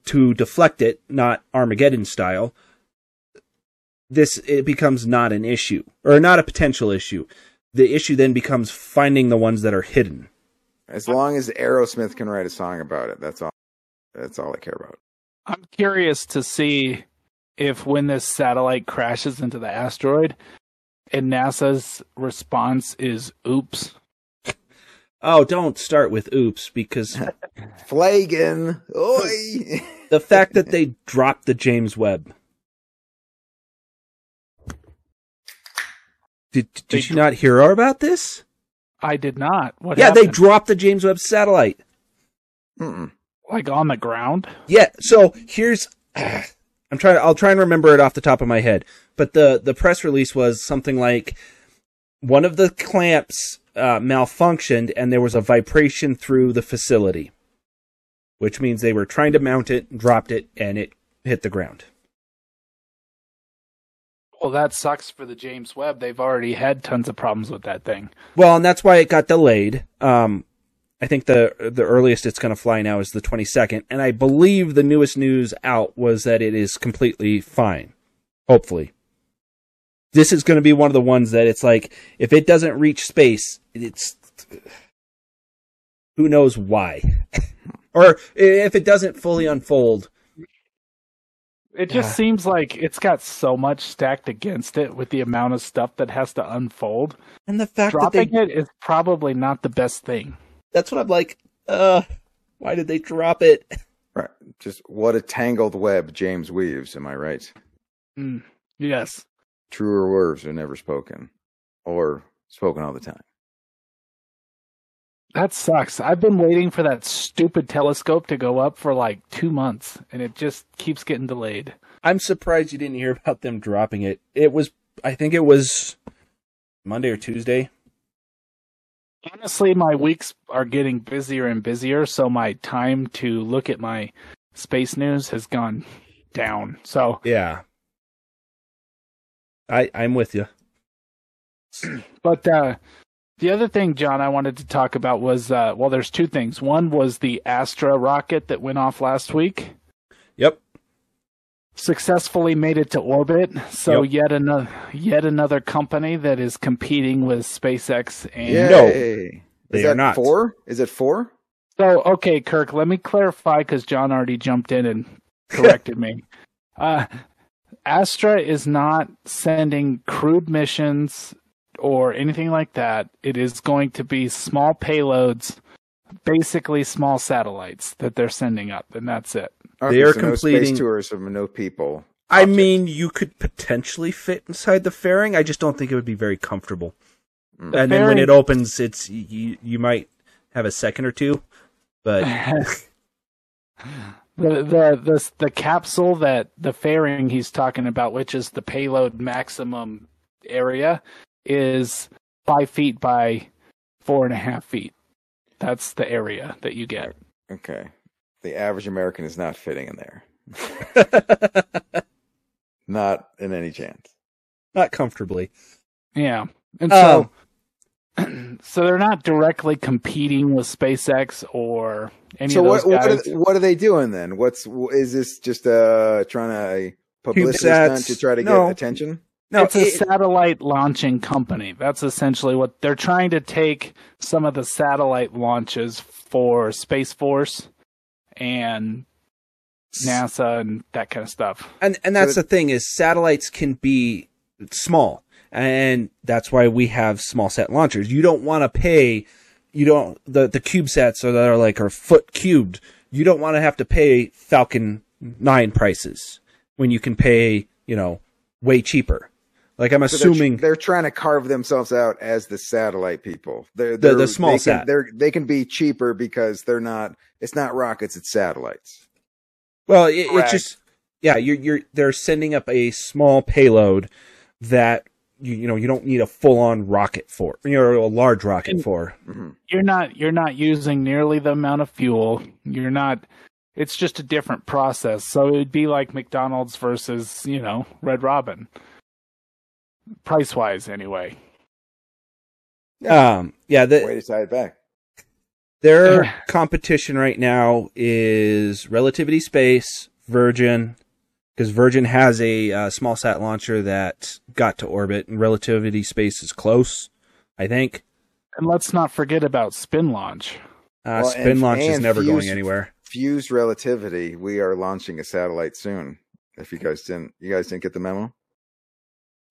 to deflect it, not Armageddon style, this it becomes not an issue or not a potential issue. The issue then becomes finding the ones that are hidden. As long as Aerosmith can write a song about it, that's all. That's all I care about. I'm curious to see if when this satellite crashes into the asteroid and NASA's response is oops. Oh, don't start with oops because Flagon, oi! the fact that they dropped the James Webb. Did They did you not hear about this? I did not. What yeah, they dropped the James Webb satellite. Mm-mm. like on the ground. Yeah, so here's I'm trying I'll try and remember it off the top of my head. But the the press release was something like one of the clamps uh, malfunctioned and there was a vibration through the facility. Which means they were trying to mount it, dropped it, and it hit the ground. Well, that sucks for the James Webb. They've already had tons of problems with that thing. Well, and that's why it got delayed. Um, I think the the earliest it's going to fly now is the 22nd, and I believe the newest news out was that it is completely fine. Hopefully, this is going to be one of the ones that it's like if it doesn't reach space, it's who knows why, or if it doesn't fully unfold. It just Yeah. seems like it's got so much stacked against it with the amount of stuff that has to unfold. And the fact that Dropping they it is probably not the best thing. that's what I'm like, uh, why did they drop it? Right. Just what a tangled web James weaves. Am I right? Mm, yes. Truer words are never spoken, or spoken all the time. That sucks. I've been waiting for that stupid telescope to go up for like two months, and it just keeps getting delayed. I'm surprised you didn't hear about them dropping it. It was, I think it was Monday or Tuesday. Honestly, my weeks are getting busier and busier, so my time to look at my space news has gone down. So, Yeah. I I'm with you. but uh, the other thing, John, I wanted to talk about was uh, well, there's two things. One was the Astra rocket that went off last week. Yep. successfully made it to orbit. So Yep. yet another yet another company that is competing with SpaceX and No, Yay. they Is are that not. four? Is it four? So okay, Kirk, let me clarify because John already jumped in and corrected me. Uh, Astra is not sending crewed missions or anything like that. It is going to be small payloads, basically small satellites that they're sending up, and that's it. They are so no completing- space tours of no people. I Objects. mean, you could potentially fit inside the fairing. I just don't think it would be very comfortable. Mm. and then when it opens, it's you, you might have a second or two, but the the the the capsule that the fairing he's talking about, which is the payload maximum area, is five feet by four and a half feet. That's the area that you get. Okay. The average American is not fitting in there. Not in any chance. not comfortably. Yeah, and Um, so so they're not directly competing with SpaceX or any so of those what what guys. are, what are they doing then? What's is this just uh trying to publicity stunt to try to No. get attention? No, it's a it- satellite launching company. That's essentially what they're trying to take some of the satellite launches for Space Force and NASA and that kind of stuff. and and that's So the thing is satellites can be small and that's why we have small set launchers you don't want to pay you don't the the cubesats are that are like are foot cubed you don't want to have to pay falcon 9 prices when you can pay you know way cheaper like i'm So they're, assuming they're trying to carve themselves out as the satellite people. They're, The- the they're- small they sat. Can, they're they can be cheaper because they're not. It's not rockets. It's satellites. Well, it, it's just yeah, you're you're they're sending up a small payload that you you know you don't need a full on rocket for, you know, a large rocket And- for. hmm You're not you're not using nearly the amount of fuel. You're not It's just a different process. So it would be like McDonald's versus, you know, Red Robin. Price wise, anyway. Um, yeah, the, Way to tie it back. their competition right now is Relativity Space, Virgin, because Virgin has a uh, small sat launcher that got to orbit, and Relativity Space is close, I think. And let's not forget about Spin Launch. Uh, Well, spin and- launch is and never going anywhere. Fuzed Relativity. We are launching a satellite soon. If you guys didn't, you guys didn't get the memo.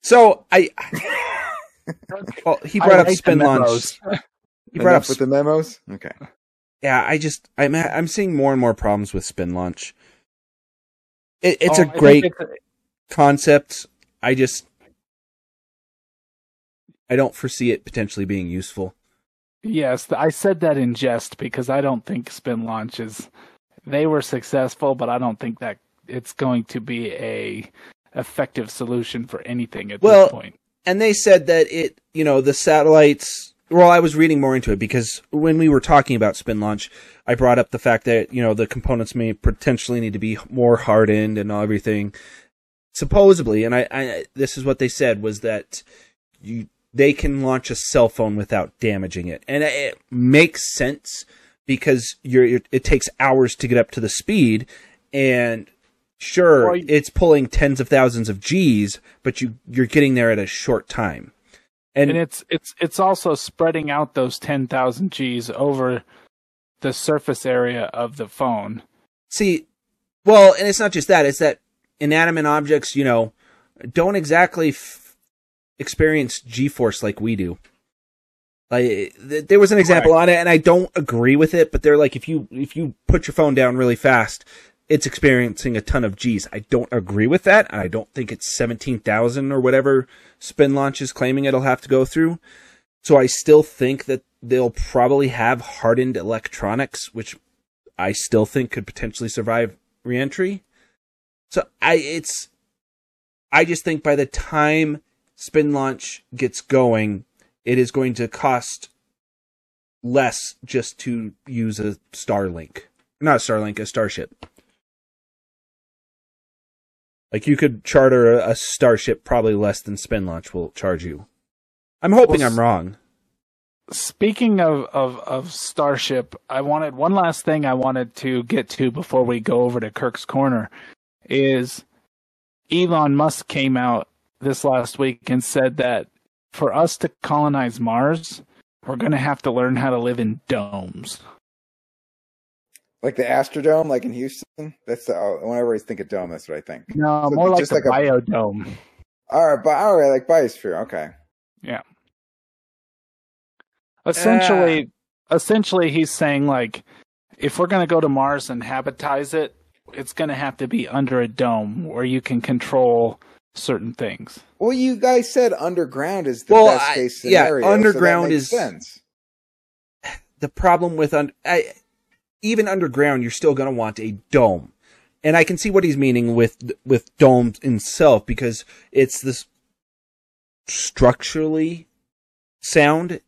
So I, well, he I brought up spin launch. He brought up with the memos. Okay. yeah, I just I'm I'm seeing more and more problems with spin launch. It, it's Oh, a I great it's a- concept. I just I don't foresee it potentially being useful. Yes, I said that in jest because I don't think spin launches they were successful, but I don't think that it's going to be a effective solution for anything at Well, this point. And they said that it, you know, the satellites. Well, I was reading more into it because when we were talking about spin launch, I brought up the fact that you know the components may potentially need to be more hardened and everything. Supposedly, and I, I this is what they said was that you they can launch a cell phone without damaging it, and it makes sense because you're, you're it takes hours to get up to the speed, and sure Well, it's pulling tens of thousands of G's, but you you're getting there at a short time, and, and it's it's it's also spreading out those 10,000 Gs over the surface area of the phone. see, well, and it's not just that; it's that inanimate objects, you know, don't exactly f- experience G-force like we do. Like th- there was an example on it, and I don't agree with it. But they're like, if you if you put your phone down really fast, it's experiencing a ton of G's. I don't agree with that. I don't think it's seventeen thousand or whatever spin launch is claiming it'll have to go through. So I still think that they'll probably have hardened electronics, which I still think could potentially survive reentry. So I it's I just think by the time spin launch gets going, it is going to cost less just to use a Starlink. Not a Starlink, a Starship. Like you could charter a, Starship probably less than spin launch will charge you. I'm hoping Well, I'm wrong. Speaking of, of, of Starship, I wanted one last thing I wanted to get to before we go over to Kirk's Corner is Elon Musk came out this last week and said that for us to colonize Mars, we're going to have to learn how to live in domes. Like the Astrodome, like in Houston. That's the, uh, whenever I think of dome, that's what I think. No, So more like just the like a- biodome. All right, but all right, like biosphere. Okay. Yeah. Essentially, essentially, he's saying like, if we're going to go to Mars and habitize it, it's going to have to be under a dome where you can control certain things. Well, you guys said underground is the Well, best I- case yeah, scenario. so that underground makes is- sense. the problem with un- I, even underground, you're still going to want a dome, and I can see what he's meaning with with domes itself because it's this structurally sound.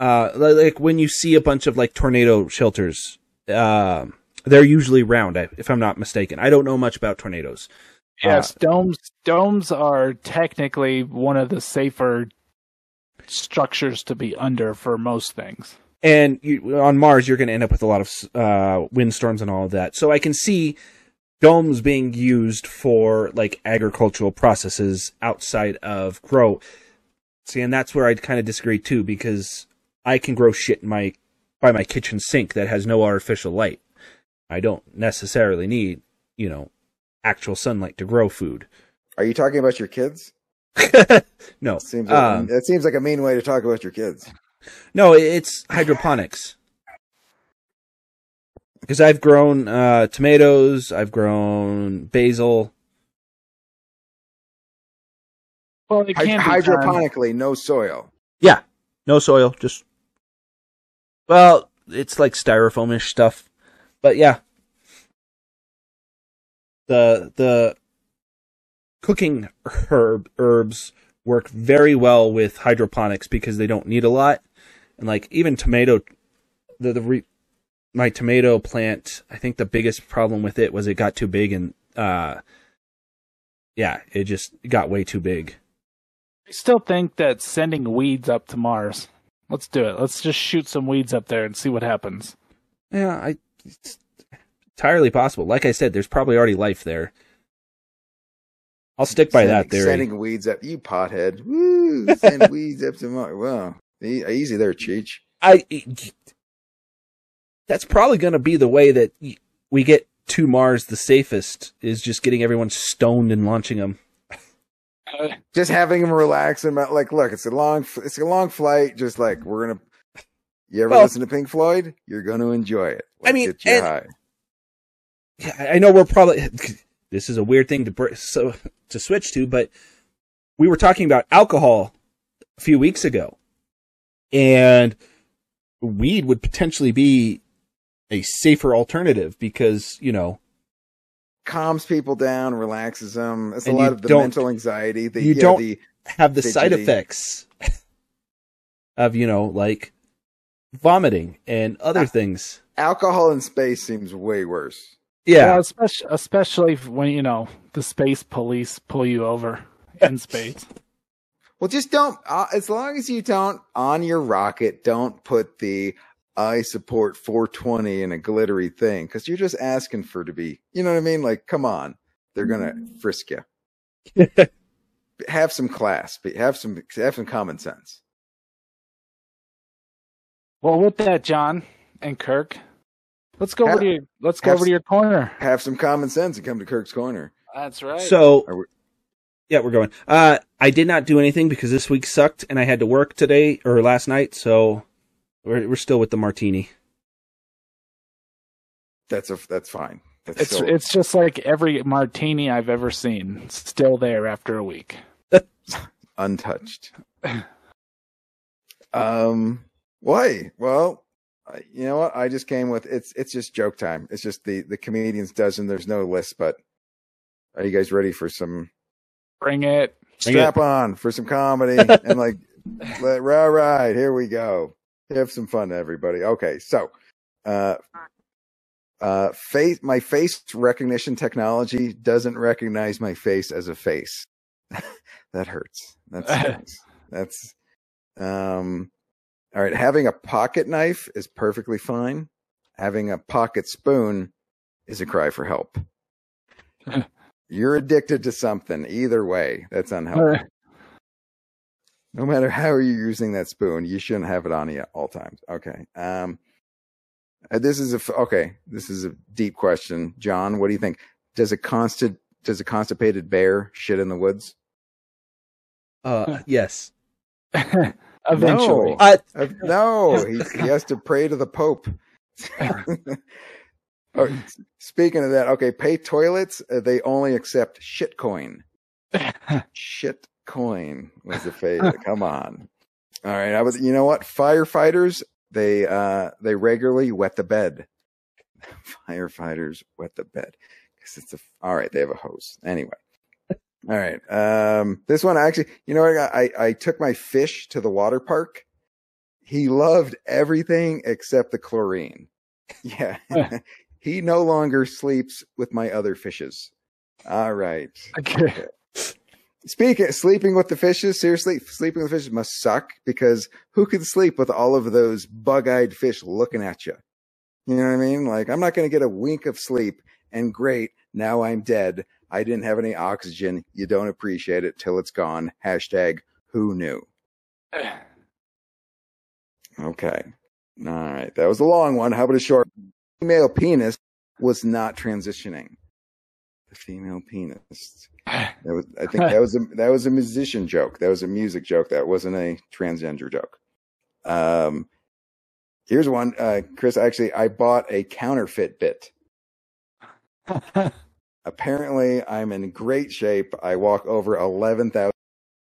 Uh, like when you see a bunch of like tornado shelters, uh, they're usually round, if I'm not mistaken. I don't know much about tornadoes. Yes, domes domes are technically one of the safer structures to be under for most things. And you, on Mars, you're going to end up with a lot of uh, windstorms and all of that. So I can see domes being used for like agricultural processes outside of grow. See, and that's where I kind of disagree too, because I can grow shit in my by my kitchen sink that has no artificial light. I don't necessarily need, you know, actual sunlight to grow food. Are you talking about your kids? no, Seems like, Um, that seems like a mean way to talk about your kids. No, it's hydroponics. Because I've grown uh, tomatoes, I've grown basil. Well, it Hy- can be done- hydroponically, no soil. Yeah, no soil, just well, it's like styrofoamish stuff, but yeah, the the cooking herb herbs work very well with hydroponics because they don't need a lot, and like even tomato, the the re, my tomato plant, I think the biggest problem with it was it got too big and uh yeah, it just got way too big. I still think that sending weeds up to Mars. Let's do it. Let's just shoot some weeds up there and see what happens. Yeah, I it's entirely possible. Like I said, there's probably already life there. I'll stick by Sending- that theory. Sending weeds up, you pothead. Woo! Send weeds up to Mars. Wow, E- easy there, Cheech. I that's probably going to be the way that we get to Mars the safest is just getting everyone stoned and launching them. Uh, Just having them relax and like, look, it's a long, it's a long flight. Just like we're gonna. You ever Well- listen to Pink Floyd? You're gonna enjoy it. I mean, get you and- high. Yeah, I I know we're probably this is a weird thing to so to switch to, but we were talking about alcohol a few weeks ago, and weed would potentially be a safer alternative because you know calms people down, relaxes them. It's a lot of the mental anxiety. The, you yeah, don't- The, have the side effects of you know like vomiting and other Ah. things. alcohol in space seems way worse. Yeah, Well, especially, especially when you know the space police pull you over in space. Well, just don't. Uh, as long as you don't on your rocket, don't put the I support 420 in a glittery thing because you're just asking for to be. You know what I mean? Like, come on, they're gonna frisk you. have some class. Be- Have some. Have some common sense. Well, with that, John and Kirk, let's go over to your let's go have over to your corner. Have some common sense and come to Kirk's corner. That's right. So Are we- yeah, we're going. Uh, I did not do anything because this week sucked, and I had to work today or last night. So we're we're still with the martini. That's a. That's fine. That's it's so- it's just like every martini I've ever seen, still there after a week. untouched. um, why? Well, you know what? I just came with it's. It's just joke time. It's just the the comedians dozen. There's no list, but are you guys ready for some Bring it. Bring strap on for some comedy and like, let, all right, here we go. Have some fun, everybody. Okay, so, uh, uh, face my face recognition technology doesn't recognize my face as a face. that hurts. That's that's um. All right, having a pocket knife is perfectly fine. Having a pocket spoon is a cry for help. You're addicted to something. Either way, that's unhealthy. No matter how you're using that spoon, you shouldn't have it on you at all times. Okay. Um, uh, this is a f- okay. This is a deep question, John. What do you think? Does a constant does a constipated bear shit in the woods? Uh, yes. Eventually. No. Uh, no, he, he has to pray to the Pope. oh, speaking of that, okay, pay toilets. Uh, they only accept shit coin. shit coin was the favorite. Come on. All right, I was. You know what? Firefighters they uh they regularly wet the bed. Firefighters wet the bed because it's a. All right, they have a hose anyway. All right. Um, this one actually, you know, what? I I took my fish to the water park. He loved everything except the chlorine. Yeah. He no longer sleeps with my other fishes. All right. Okay. Speaking sleeping with the fishes, seriously, sleeping with the fishes must suck because who can sleep with all of those bug-eyed fish looking at you? You know what I mean? Like I'm not going to get a wink of sleep and great, now I'm dead. I didn't have any oxygen. You don't appreciate it till it's gone. Hashtag who knew? Okay. All right. That was a long one. How about a short? Female penis was not transitioning. The female penis. That was, I think that was a that was a musician joke. That was a music joke. That wasn't a transgender joke. Um, here's one, uh, Chris. Actually, I bought a counterfeit bit. Apparently, I'm in great shape. I walk over eleven thousand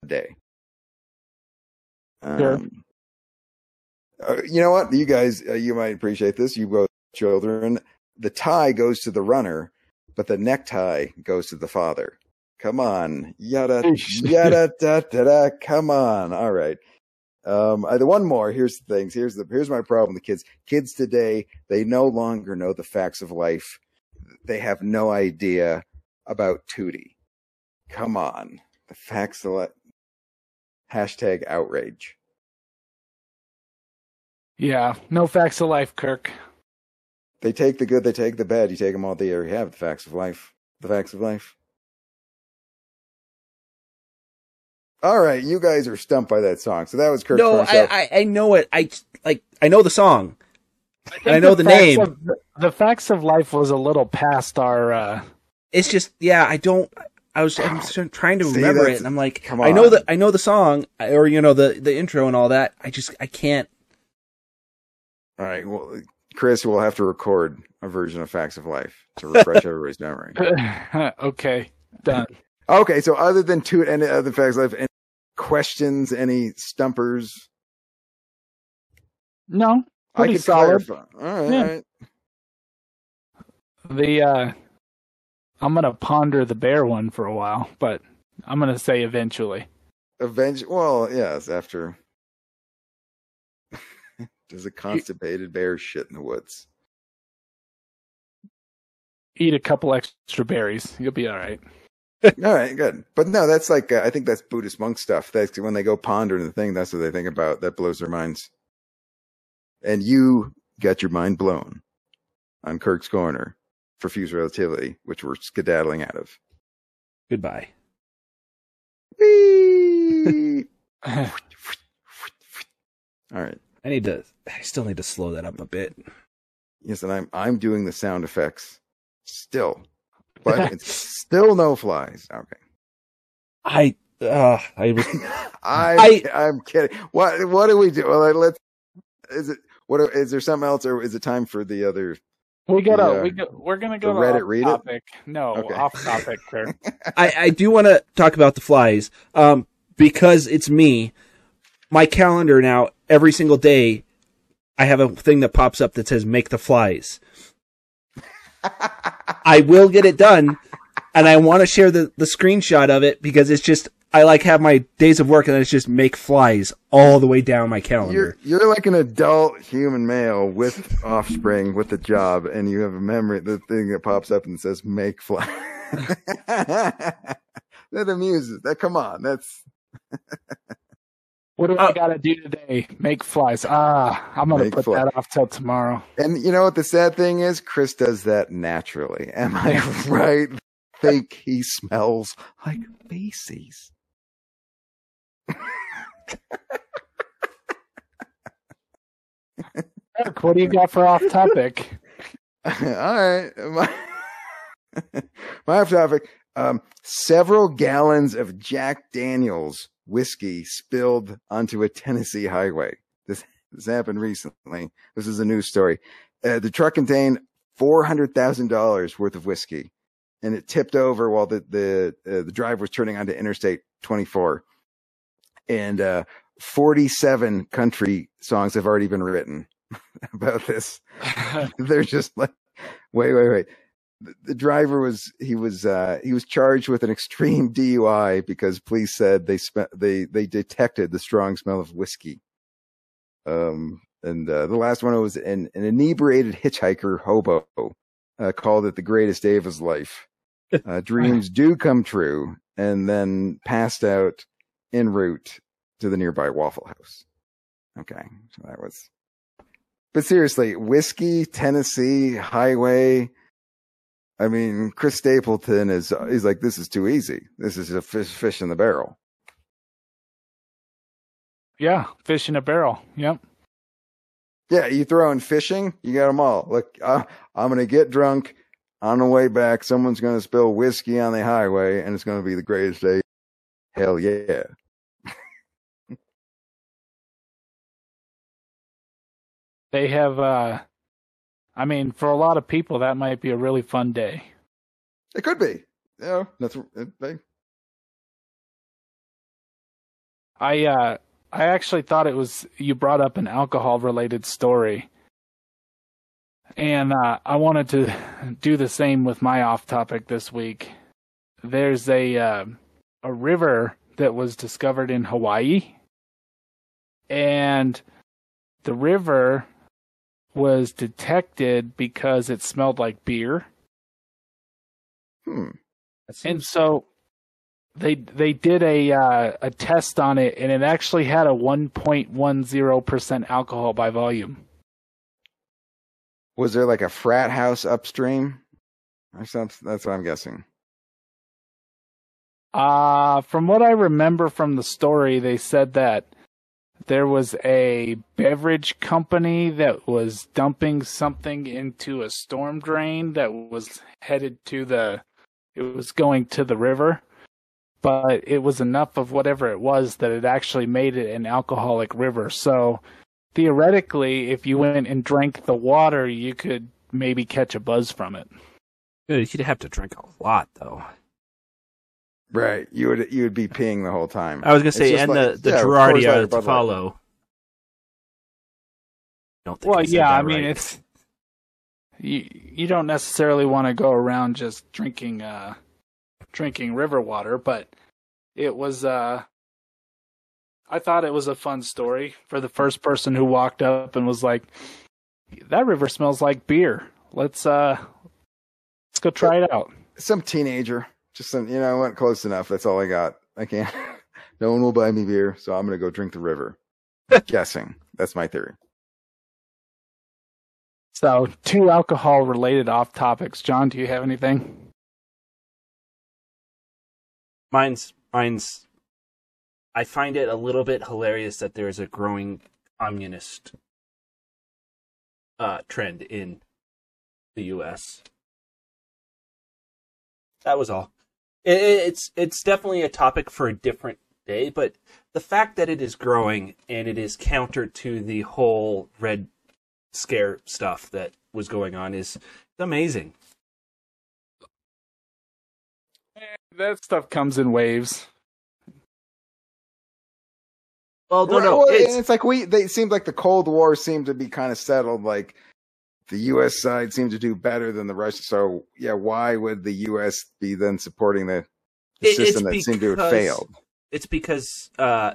a day. Sure. Um, uh, you know what? You guys, uh, you might appreciate this. You both children. The tie goes to the runner, but the necktie goes to the father. Come on, yada yada da da da. Come on. All right. Um, I, the one more. Here's the things. Here's the here's my problem. The kids, kids today, they no longer know the facts of life. They have no idea about Tootie. Come on, the facts of life. Hashtag outrage. Yeah, no facts of life, Kirk. They take the good, they take the bad. You take them all. They already have the facts of life. The facts of life. All right, you guys are stumped by that song. So that was Kirk. No, I, I I know it. I like I know the song. And I know the, facts name. Of, the facts of life was a little past our. uh It's just yeah. I don't. I was I'm trying to See, remember it, and I'm like, come I know on. the I know the song, or you know the the intro and all that. I just I can't. All right, well, Chris will have to record a version of Facts of Life to refresh everybody's memory. okay, done. Okay, so other than two and other Facts of Life, any questions, any stumpers? No, I pretty could solid. clarify. All right, Yeah. all right. The uh I'm gonna ponder the bear one for a while, but I'm gonna say eventually. Avenge. Well, yes. After does a constipated bear shit in the woods? Eat a couple extra berries, you'll be all right. All right, good. But no, that's like uh, I think that's Buddhist monk stuff. That's when they go pondering the thing. That's what they think about. That blows their minds. And you got your mind blown on Kirk's corner for Fuzed Relativity, which we're skedaddling out of. Goodbye. Whee! All right. I need to. I still need to slow that up a bit. Yes, and I'm I'm doing the sound effects still, but it's still no flies. Okay. I uh I was I, I am kidding. What what do we do? Well, let's. Is it what? Is there something else, or is it time for the other? we gotta The, uh, we go, we're gonna go to Reddit off read it? topic. No, Okay. off topic, Kirk. I, I do want to talk about the flies um, because it's me. My calendar now, every single day, I have a thing that pops up that says "Make the flies." I will get it done, and I want to share the the screenshot of it because it's just I like have my days of work and it's just make flies all the way down my You're calendar. you're like an adult human male with offspring with a job, and you have a memory. The thing that pops up and says "make flies. that amuses. That come on. That's What do Uh, I gotta do today? Make flies. Ah, I'm gonna put fly- that off till tomorrow. and you know what the sad thing is. Chris does that naturally. Am I right? Think he smells like feces. Kirk, what do you got for off topic? All right. My, my off topic. Um, several gallons of Jack Daniels whiskey spilled onto a Tennessee highway. This, this happened recently. This is a news story. Uh, the truck contained $400,000 worth of whiskey and it tipped over while the, the, uh, the driver was turning onto Interstate 24. And, uh, 47 country songs have already been written about this. They're just like, wait, wait, wait. The, driver was he was uh he was charged with an extreme DUI because police said they spent they they detected the strong smell of whiskey. Um and uh, the last one was an, an inebriated hitchhiker hobo uh, called it the greatest day of his life. Uh, dreams do come true, and then passed out en route to the nearby Waffle House. Okay, so that was but seriously, whiskey, Tennessee, highway. I mean, Chris Stapleton is, he's like, this is too easy. This is a fish, fish in the barrel. yeah, fish in a barrel. Yep. Yeah, you throw in fishing, you got them all. Look, I, I'm going to get drunk on the way back. Someone's going to spill whiskey on the highway and it's going to be the greatest day. Hell yeah. They have uh I mean, for a lot of people that might be a really fun day. It could be. You know, nothing, it, they, I uh I actually thought it was you brought up an alcohol related story. And uh I wanted to do the same with my off topic this week. There's a uh, a river that was discovered in Hawaii and the river was detected because it smelled like beer. Hmm. And so they they did a uh, a test on it, and it actually had a 1.10 percent alcohol by volume. Was there like a frat house upstream or something? That's what I'm guessing. Uh from what I remember from the story, they said that there was a beverage company that was dumping something into a storm drain that was headed to the it was going to the river but it was enough of whatever it was that it actually made it an alcoholic river so theoretically if you went and drank the water you could maybe catch a buzz from it you'd have to drink a lot though. Right. You would you would be peeing the whole time. I was gonna say, and like- the the yeah, Coors Girardi Light or are Bud to Light. follow. Don't think well yeah that i mean right. it's you you don't necessarily want to go around just drinking uh drinking river water but it was uh i thought it was a fun story for the first person who walked up and was like that river smells like beer let's uh let's go try it out Some teenager. Just some you know, I went close enough. That's all I got. I can't no one will buy me beer, so I'm gonna go drink the river. Guessing. That's my theory. so two alcohol related off topics john do you have anything mine's mine's. I find it a little bit hilarious that there is a growing communist uh, trend in the U.S. That was all. It, it- it's it's definitely a topic for a different day, but the fact that it is growing and it is counter to the whole red scare stuff that was going on is amazing. Eh, that stuff comes in waves Well, no, Well, no, well, it's, it's like we they it seemed like the Cold War seemed to be kind of settled. Like the U.S. side seemed to do better than the Russian. So yeah, why would the U.S. be then supporting the, the It- system that seemed to have failed? it's because uh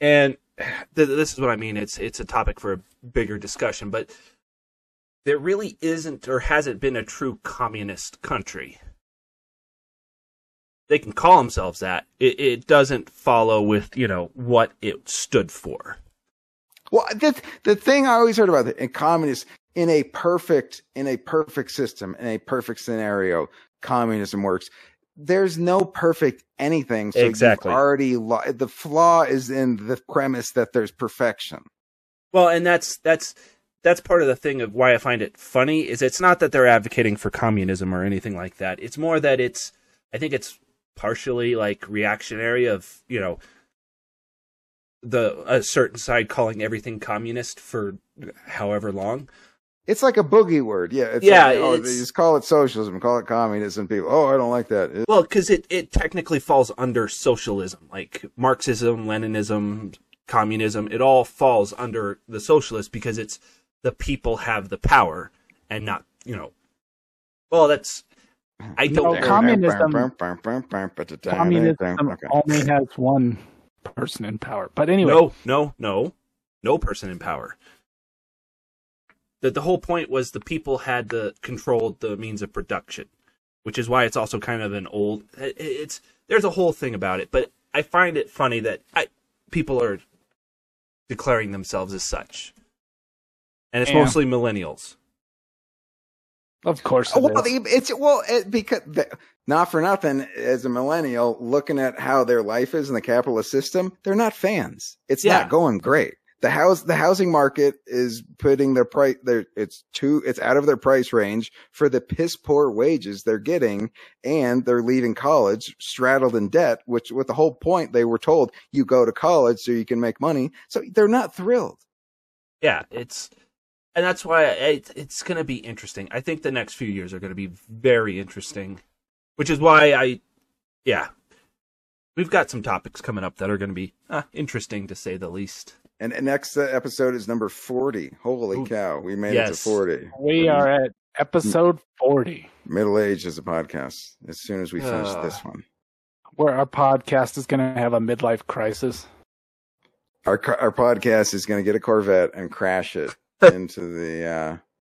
and th- this is what I mean it's it's a topic for a bigger discussion but there really isn't or hasn't been a true communist country they can call themselves that it, it doesn't follow with you know what it stood for Well, the the thing I always heard about the in communists in a perfect in a perfect system in a perfect scenario, communism works. There's no perfect anything. So Exactly. already lo- the flaw is in the premise that there's perfection. Well, and that's that's that's part of the thing of why I find it funny is it's not that they're advocating for communism or anything like that. It's more that it's I think it's partially like reactionary of, you know, the a certain side calling everything communist for however long. It's like a boogie word. Yeah. It's Yeah, Like, oh, they just call it socialism, call it communism. People, oh, I don't like that. It- Well, cuz it it technically falls under socialism, like Marxism, Leninism, communism, it all falls under the socialist because it's the people have the power and not, you know. Well, that's I don't No, know. communism- Communism. communism Okay. only has one person in power but anyway No, no, no, no person in power. That the whole point was the people had the controlled the means of production, which is why it's also kind of an old. It's there's a whole thing about it, but I find it funny that I, people are declaring themselves as such, and it's Yeah. mostly millennials. of course it uh, Well, is. it's well it, because the, not for nothing. As a millennial, looking at how their life is in the capitalist system, they're not fans. It's Yeah. not going great. The house, the housing market is putting their price. Their it's too. It's out of their price range for the piss poor wages they're getting, and they're leaving college straddled in debt. Which, with the whole point, they were told you go to college so you can make money. So they're not thrilled. Yeah, it's and that's why it, it's going to be interesting. I think the next few years are going to be very interesting, which is why I, yeah, we've got some topics coming up that are going to be uh, interesting to say the least. And, and next uh, episode is number forty. Holy Ooh. cow, we made it to forty. we are at episode 40 middle age is a podcast as soon as we finish Ugh. this one. where our podcast is going to have a midlife crisis Our our podcast is going to get a Corvette and crash it into the uh,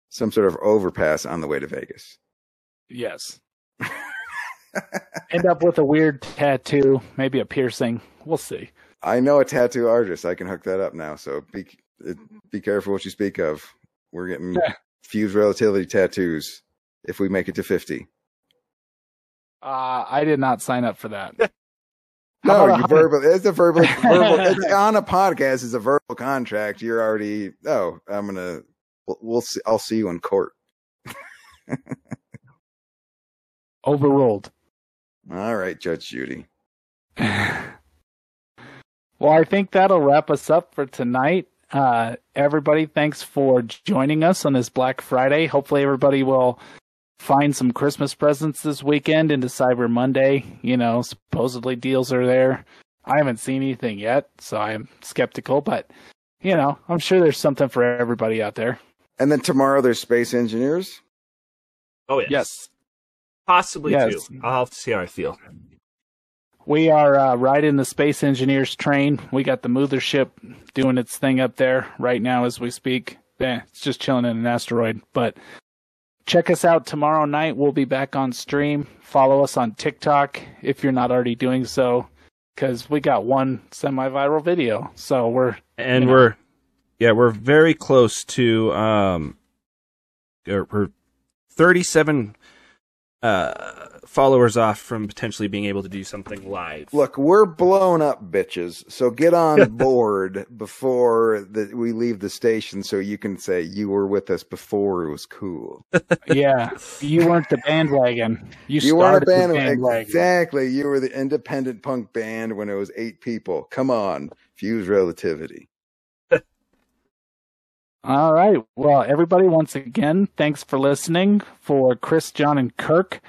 some sort of overpass on the way to Vegas. Yes. End up with a weird tattoo, maybe a piercing. We'll see. I know a tattoo artist. I can hook that up now. So be be careful what you speak of. We're getting Yeah. Fuzed Relativity tattoos if we make it to fifty. Uh, I did not sign up for that. No, How about a you verbal. It's a verbal. verbal it's on a podcast. It's a verbal contract. You're already. Oh, I'm gonna. We'll, we'll see. I'll see you in court. Overruled. All right, Judge Judy. well, I think that'll wrap us up for tonight. Uh, everybody, thanks for joining us on this Black Friday. Hopefully, everybody will find some Christmas presents this weekend into Cyber Monday. You know, supposedly deals are there. I haven't seen anything yet, so I'm skeptical, but you know, I'm sure there's something for everybody out there. And then tomorrow there's space engineers. Oh yes, Yes. possibly Yes. two. I'll have to see how I feel. We are uh, riding the Space Engineers train. We got the mothership doing its thing up there right now as we speak. Eh, it's just chilling in an asteroid. But check us out tomorrow night. We'll be back on stream. Follow us on TikTok if you're not already doing so, because we got one semi-viral video. So we're and You know. we're yeah we're very close to um er, we're 37 uh followers off from potentially being able to do something live Look, we're blown up, bitches. So get on board before the, we leave the station, so you can say you were with us before it was cool. yeah. you weren't the bandwagon. You, You weren't a started the band. bandwagon. Exactly. You were the independent punk band when it was eight people. Come on, Fuzed Relativity. All right. Well, everybody, once again, thanks for listening. For Chris, John, and Kirk,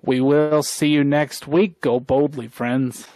we will see you next week. Go boldly, friends.